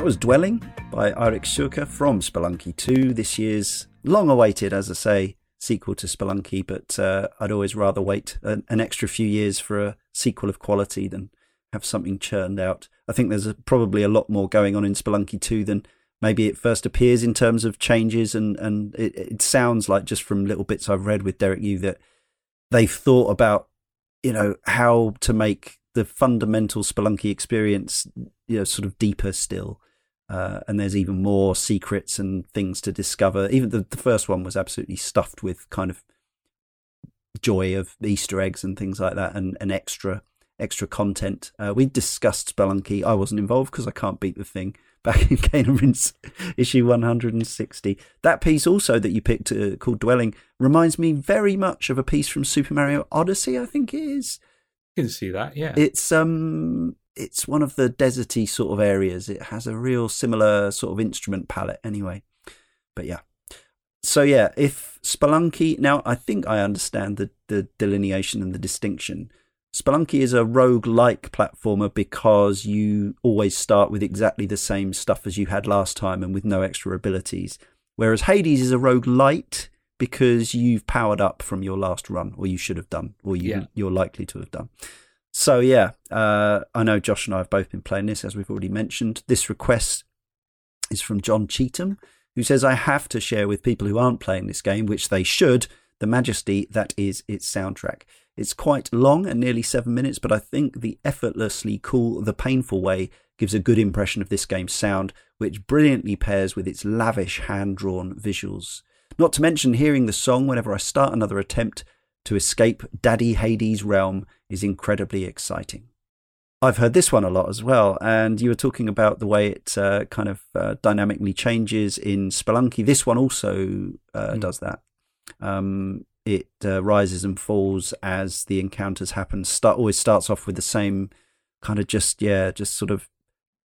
Was Dwelling by Eirik Suhrke from Spelunky 2, this year's long awaited, as I say, sequel to Spelunky, but uh, I'd always rather wait an, an, extra few years for a sequel of quality than have something churned out. I think there's a, probably a lot more going on in Spelunky 2 than maybe it first appears in terms of changes, and, and it, it sounds like just from little bits I've read with Derek Yu that they've thought about, you know, how to make the fundamental Spelunky experience, you know, sort of deeper still. Uh, and there's even more secrets and things to discover. Even the, the first one was absolutely stuffed with kind of joy of Easter eggs and things like that, and, and extra extra content. Uh, we discussed Spelunky. I wasn't involved because I can't beat the thing. Back in Cane and Rinse issue 160. That piece also that you picked uh, called Dwelling reminds me very much of a piece from Super Mario Odyssey. I think it is You can see that. Yeah, it's um, it's one of the deserty sort of areas. It has a real similar sort of instrument palette, anyway. But yeah, so yeah, if Spelunky now, I think I understand the the delineation and the distinction. Spelunky is a rogue-like platformer because you always start with exactly the same stuff as you had last time and with no extra abilities. Whereas Hades is a rogue light because you've powered up from your last run, or you should have done, or you, yeah. you're likely to have done. So, yeah, uh, I know Josh and I have both been playing this, as we've already mentioned. This request is from John Cheetham, who says, I have to share with people who aren't playing this game, which they should, the majesty that is its soundtrack. It's quite long and nearly seven minutes, but I think the effortlessly cool, the painful way gives a good impression of this game's sound, which brilliantly pairs with its lavish hand drawn visuals. Not to mention hearing the song whenever I start another attempt to escape Daddy Hades' realm is incredibly exciting. I've heard this one a lot as well, and you were talking about the way it uh, kind of uh, dynamically changes in Spelunky. This one also uh, mm. does that. Um, it uh, rises and falls as the encounters happen. Start always starts off with the same kind of just yeah, just sort of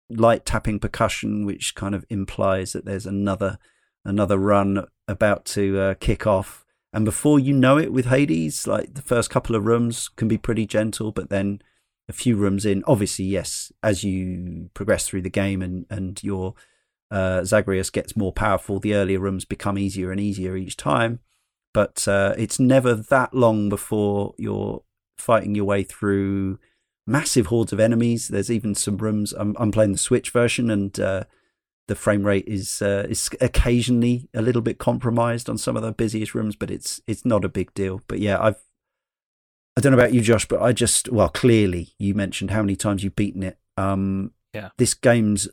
light tapping percussion, which kind of implies that there's another another run about to uh, kick off. And before you know it, with Hades, like the first couple of rooms can be pretty gentle, but then a few rooms in, obviously, yes, as you progress through the game and and your uh, Zagreus gets more powerful, the earlier rooms become easier and easier each time. But uh, it's never that long before you're fighting your way through massive hordes of enemies. There's even some rooms. I'm, I'm playing the Switch version, and uh, the frame rate is uh, is occasionally a little bit compromised on some of the busiest rooms, but it's it's not a big deal. But yeah, I've I don't know about you, Josh, but I just well clearly you mentioned how many times you've beaten it. Um, yeah, this game's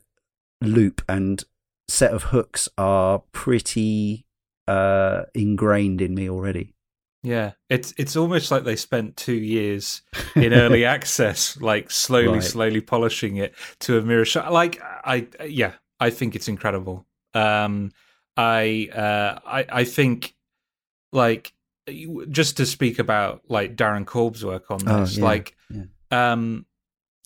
loop and set of hooks are pretty uh, ingrained in me already. Yeah, it's it's almost like they spent two years in early access, like slowly, right. slowly polishing it to a mirror shot. Like I, yeah, I think it's incredible. Um, I, uh, I, I think, like, just to speak about like Darren Korb's work on oh, this, oh, yeah, like, yeah. um,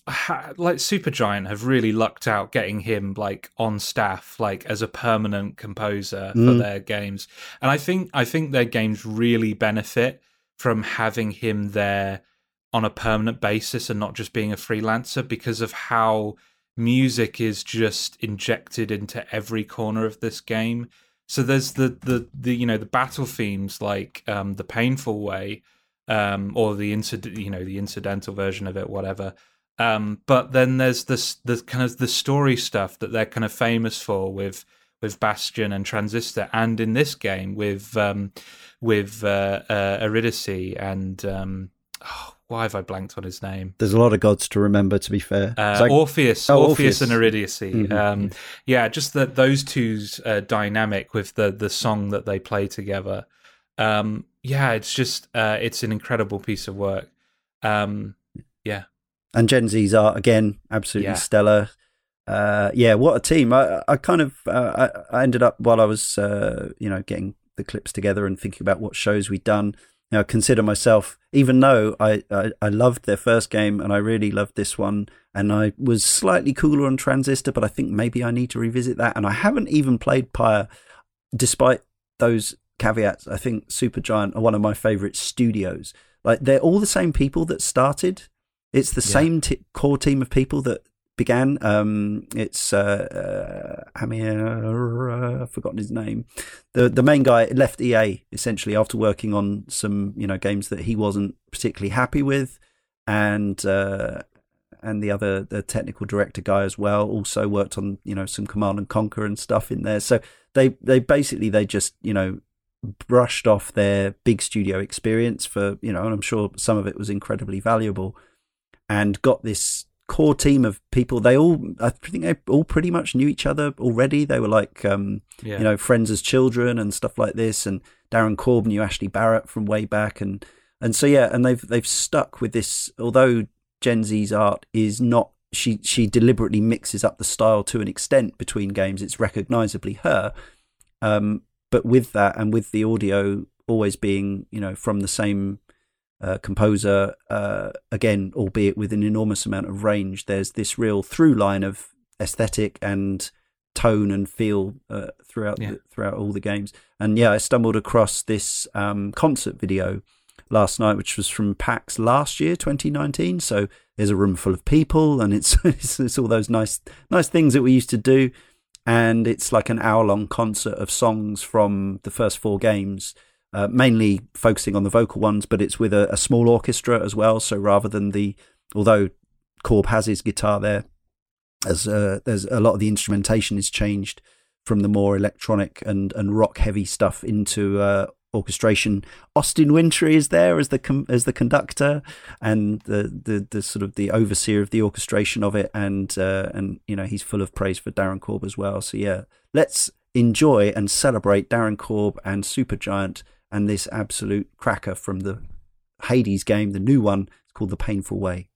ha- like Supergiant have really lucked out getting him like on staff, like as a permanent composer mm. for their games, and I think I think their games really benefit from having him there on a permanent basis and not just being a freelancer because of how music is just injected into every corner of this game. So there's the the the you know the battle themes like um, the painful way, um, or the incident you know the incidental version of it, whatever. Um, but then there's this the kind of the story stuff that they're kind of famous for with with Bastion and Transistor, and in this game with um, with uh, uh, and um, oh, why have I blanked on his name? There's a lot of gods to remember. To be fair, uh, like, Orpheus, oh, Orpheus, Orpheus, and Eurydice. Mm-hmm. Um, yeah, just that those two's uh, dynamic with the the song that they play together. Um, yeah, it's just uh, it's an incredible piece of work. Um, yeah, and Jen Zee's art again, absolutely yeah. stellar. Uh, yeah, what a team! I, I kind of uh, I, I, ended up while I was uh, you know getting the clips together and thinking about what shows we'd done you know, consider myself, even though I, I, I, loved their first game and I really loved this one, and I was slightly cooler on Transistor, but I think maybe I need to revisit that. And I haven't even played Pyre, despite those caveats. I think Supergiant are one of my favorite studios. Like they're all the same people that started. It's the yeah. same t- core team of people that began. Um, it's uh, uh, Amir, uh, I've forgotten his name. The the main guy left EA essentially after working on some you know games that he wasn't particularly happy with, and uh, and the other the technical director guy as well also worked on you know some Command and Conquer and stuff in there. So they they basically they just you know brushed off their big studio experience for you know, and I'm sure some of it was incredibly valuable, and got this core team of people. They all, I think, they all pretty much knew each other already. They were like, um, yeah. you know, friends as children and stuff like this. And Darren Korb knew Ashley Barrett from way back, and and so yeah, and they've they've stuck with this. Although Jen Zee's art is not. She she deliberately mixes up the style to an extent between games. It's recognizably her, um, but with that and with the audio always being you know from the same uh, composer, uh, again, albeit with an enormous amount of range, there's this real through line of aesthetic and tone and feel uh, throughout yeah. the, throughout all the games. And yeah, I stumbled across this um, concert video last night, which was from PAX last year, 2019. So there's a room full of people, and it's it's, it's all those nice nice things that we used to do. And it's like an hour long concert of songs from the first four games uh, mainly focusing on the vocal ones, but it's with a, a, small orchestra as well. So rather than the, although Korb has his guitar there, as uh, there's a lot of the instrumentation is changed from the more electronic and, and rock heavy stuff into uh, orchestration. Austin Wintory is there as the com- as the conductor and the, the the sort of the overseer of the orchestration of it, and uh, and you know he's full of praise for Darren Korb as well. So yeah, let's enjoy and celebrate Darren Korb and Supergiant and this absolute cracker from the Hades game, the new one. It's called The Painful Way.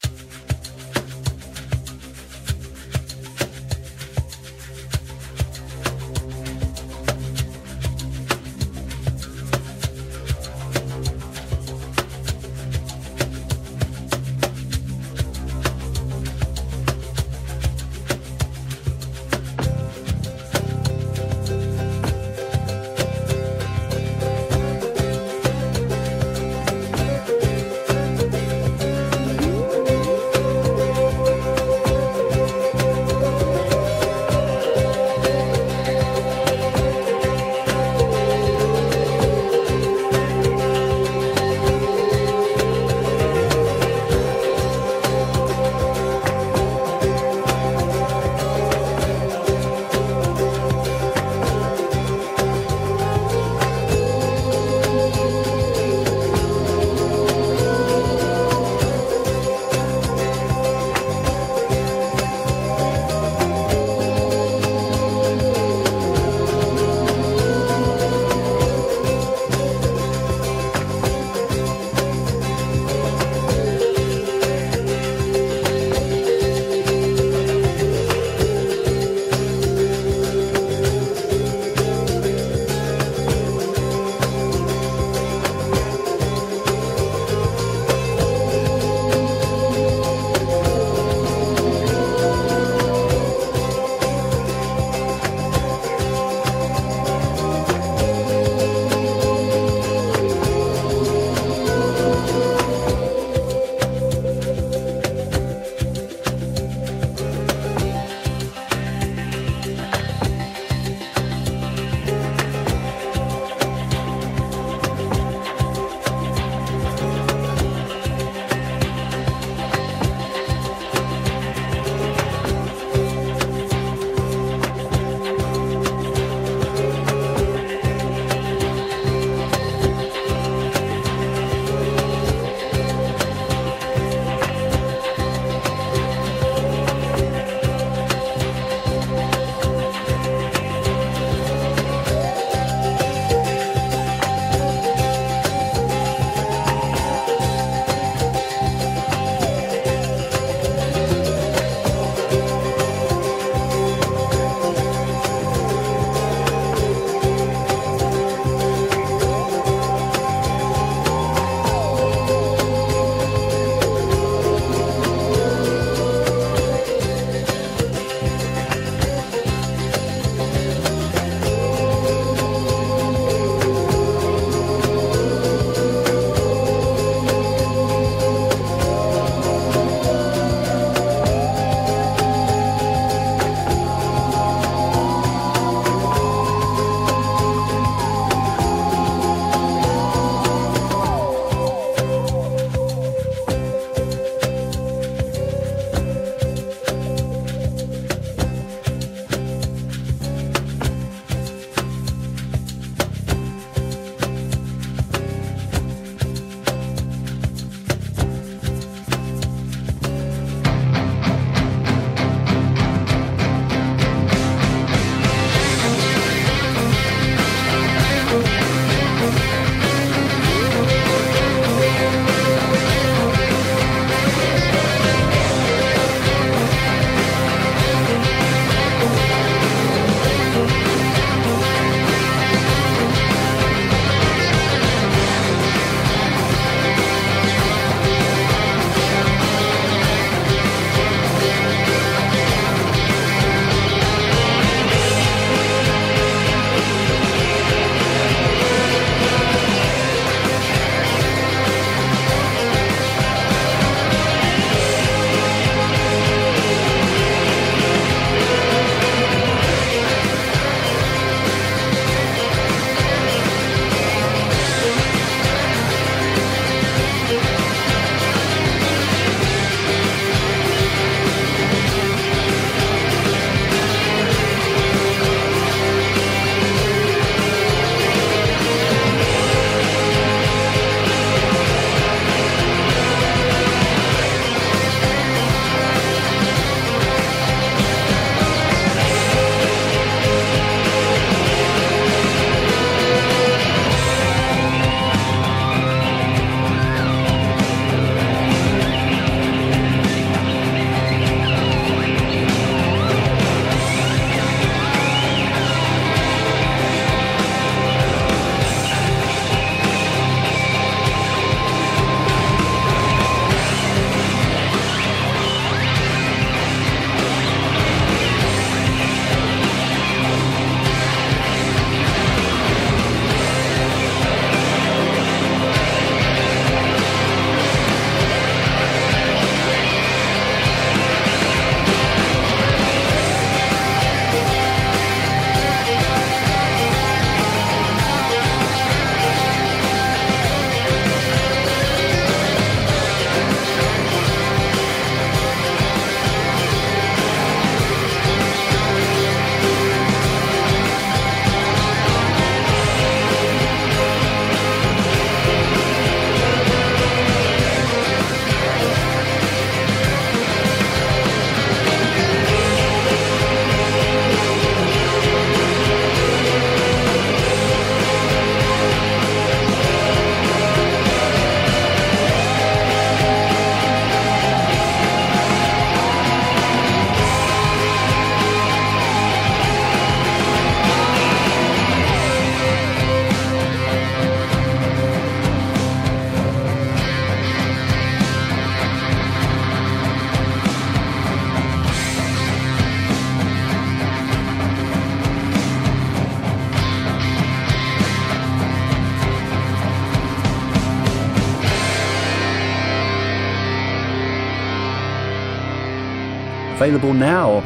Available now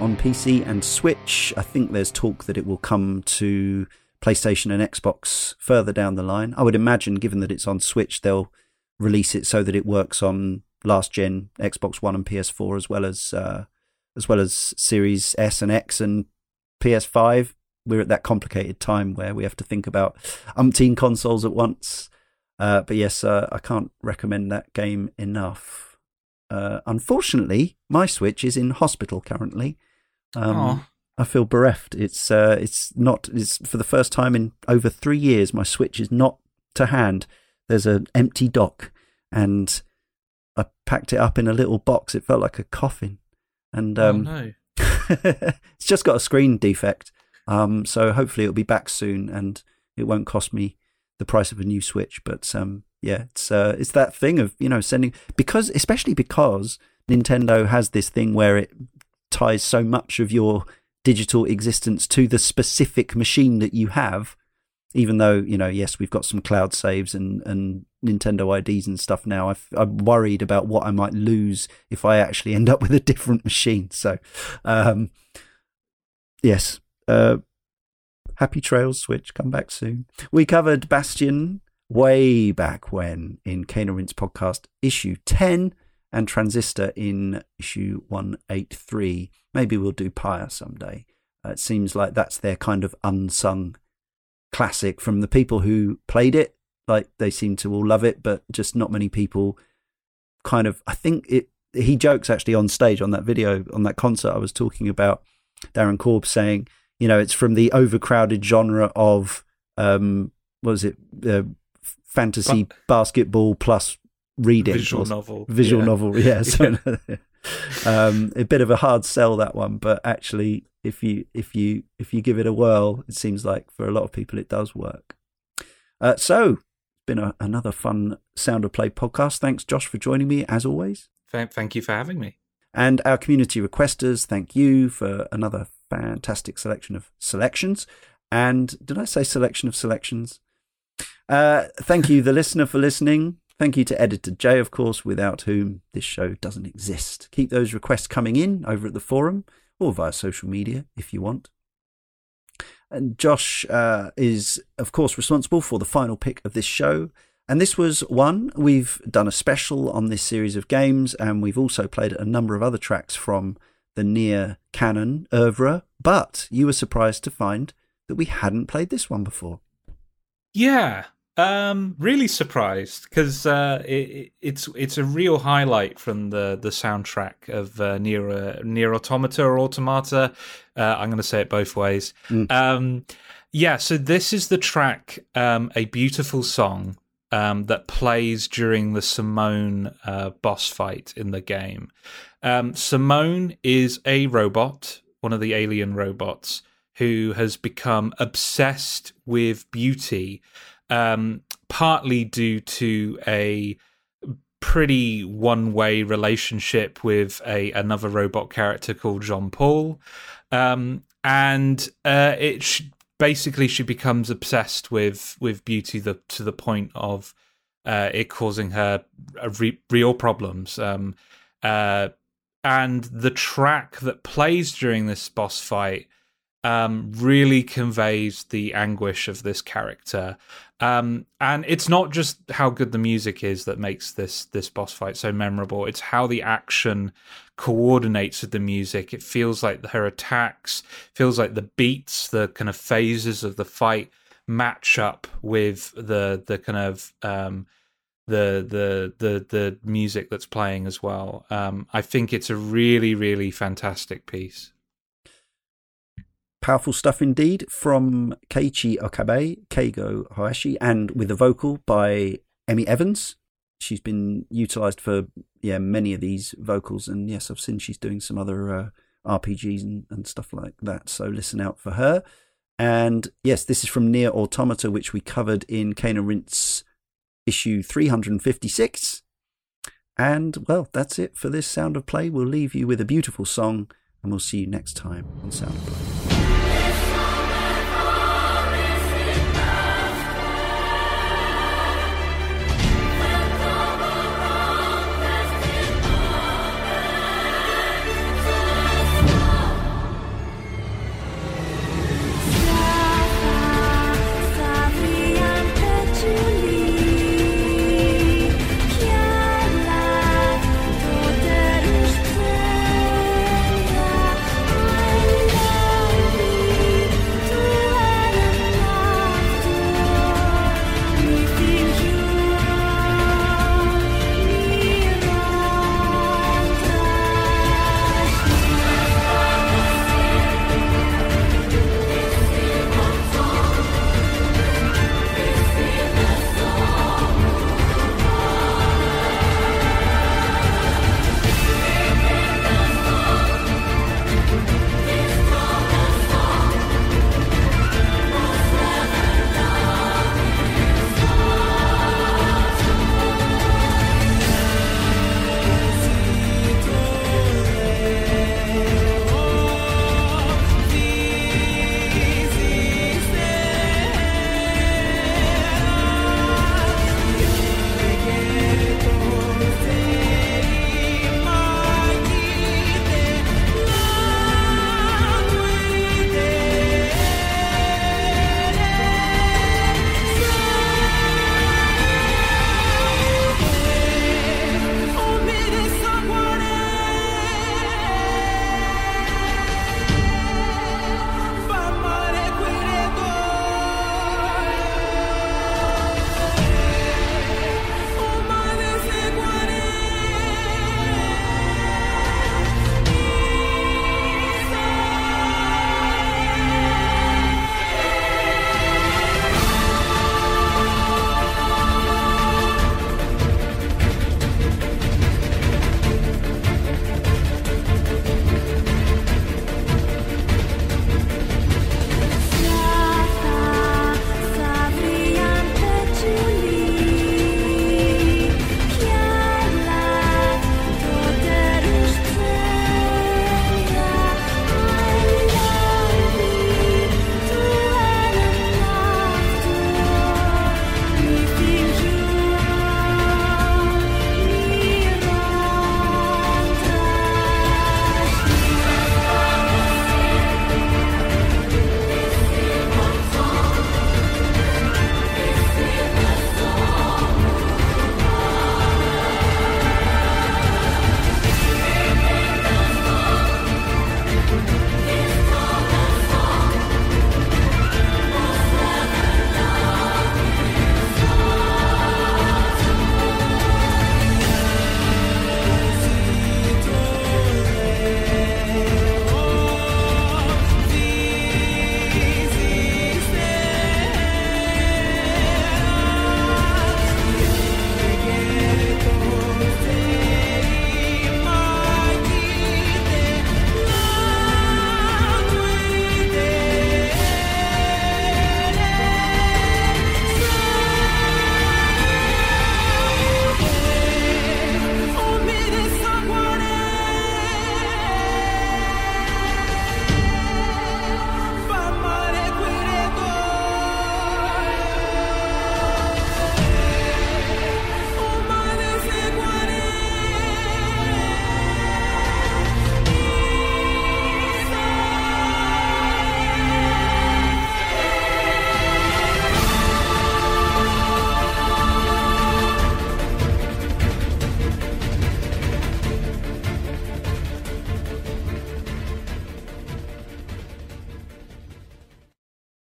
on PC and Switch. I think there's talk that it will come to PlayStation and Xbox further down the line. I would imagine, given that it's on Switch, they'll release it so that it works on last gen Xbox One and PS4 as well as uh, as well as Series S and X and PS5. We're at that complicated time where we have to think about umpteen consoles at once. Uh, but yes, uh, I can't recommend that game enough. Uh, unfortunately, my Switch is in hospital currently. Um, I feel bereft. It's uh, it's not. It's for the first time in over three years. My Switch is not to hand. There's an empty dock, and I packed it up in a little box. It felt like a coffin, and oh um, no. it's just got a screen defect. Um, so hopefully it'll be back soon, and it won't cost me the price of a new Switch. But um, yeah, it's uh, it's that thing of you know sending because especially because Nintendo has this thing where it ties so much of your digital existence to the specific machine that you have. Even though you know, yes, we've got some cloud saves and and Nintendo IDs and stuff now. I've, I'm worried about what I might lose if I actually end up with a different machine. So, um, yes, uh, happy trails, Switch. Come back soon. We covered Bastion way back when in Cane and Rinse podcast issue 10 and Transistor in issue 183. Maybe we'll do Pyre someday. Uh, it seems like that's their kind of unsung classic from the people who played it. Like they seem to all love it, but just not many people kind of. I think it. He jokes actually on stage on that video on that concert I was talking about. Darren Korb saying, you know, it's from the overcrowded genre of um, what was it, uh, fantasy Ba- basketball plus reading, Visual or- novel. visual Yeah. novel. Yeah, so, um, a bit of a hard sell that one, but actually, if you if you if you give it a whirl, it seems like for a lot of people it does work. Uh, so, it's been a, another fun Sound of Play podcast. Thanks, Josh, for joining me as always. Thank, thank you for having me. And our community requesters, thank you for another fantastic selection of selections. And did I say selection of selections? Uh, thank you, the listener, for listening. Thank you to Editor Jay, of course, without whom this show doesn't exist. Keep those requests coming in over at the forum or via social media if you want. And Josh uh, is, of course, responsible for the final pick of this show. And this was one. We've done a special on this series of games, and we've also played a number of other tracks from the NieR canon oeuvre. But you were surprised to find that we hadn't played this one before. Yeah, um, really surprised because uh, it, it- it's it's a real highlight from the the soundtrack of uh, NieR uh, NieR automata or automata. Uh, I'm going to say it both ways. Mm. Um, yeah, so this is the track, um, a beautiful song um, that plays during the Simone uh, boss fight in the game. Um, Simone is a robot, one of the alien robots, who has become obsessed with beauty, um, partly due to a pretty one-way relationship with a another robot character called Jean Paul, um, and uh, it sh- basically she becomes obsessed with with beauty the, to the point of uh, it causing her re- real problems. Um, uh, and the track that plays during this boss fight um, really conveys the anguish of this character. Um, and it's not just how good the music is that makes this this boss fight so memorable. It's how the action coordinates with the music. It feels like her attacks, feels like the beats, the kind of phases of the fight match up with the the kind of um, the the the the music that's playing as well. Um, I think it's a really really fantastic piece. Powerful stuff indeed from Keiichi Okabe, Keigo Hoashi, and with a vocal by Emi Evans. She's been utilized for yeah many of these vocals, and yes, I've seen she's doing some other uh, RPGs and, and stuff like that. So listen out for her. And yes, this is from NieR Automata, which we covered in Kana issue 356. And well, that's it for this Sound of Play. We'll leave you with a beautiful song, and we'll see you next time on Sound of Play.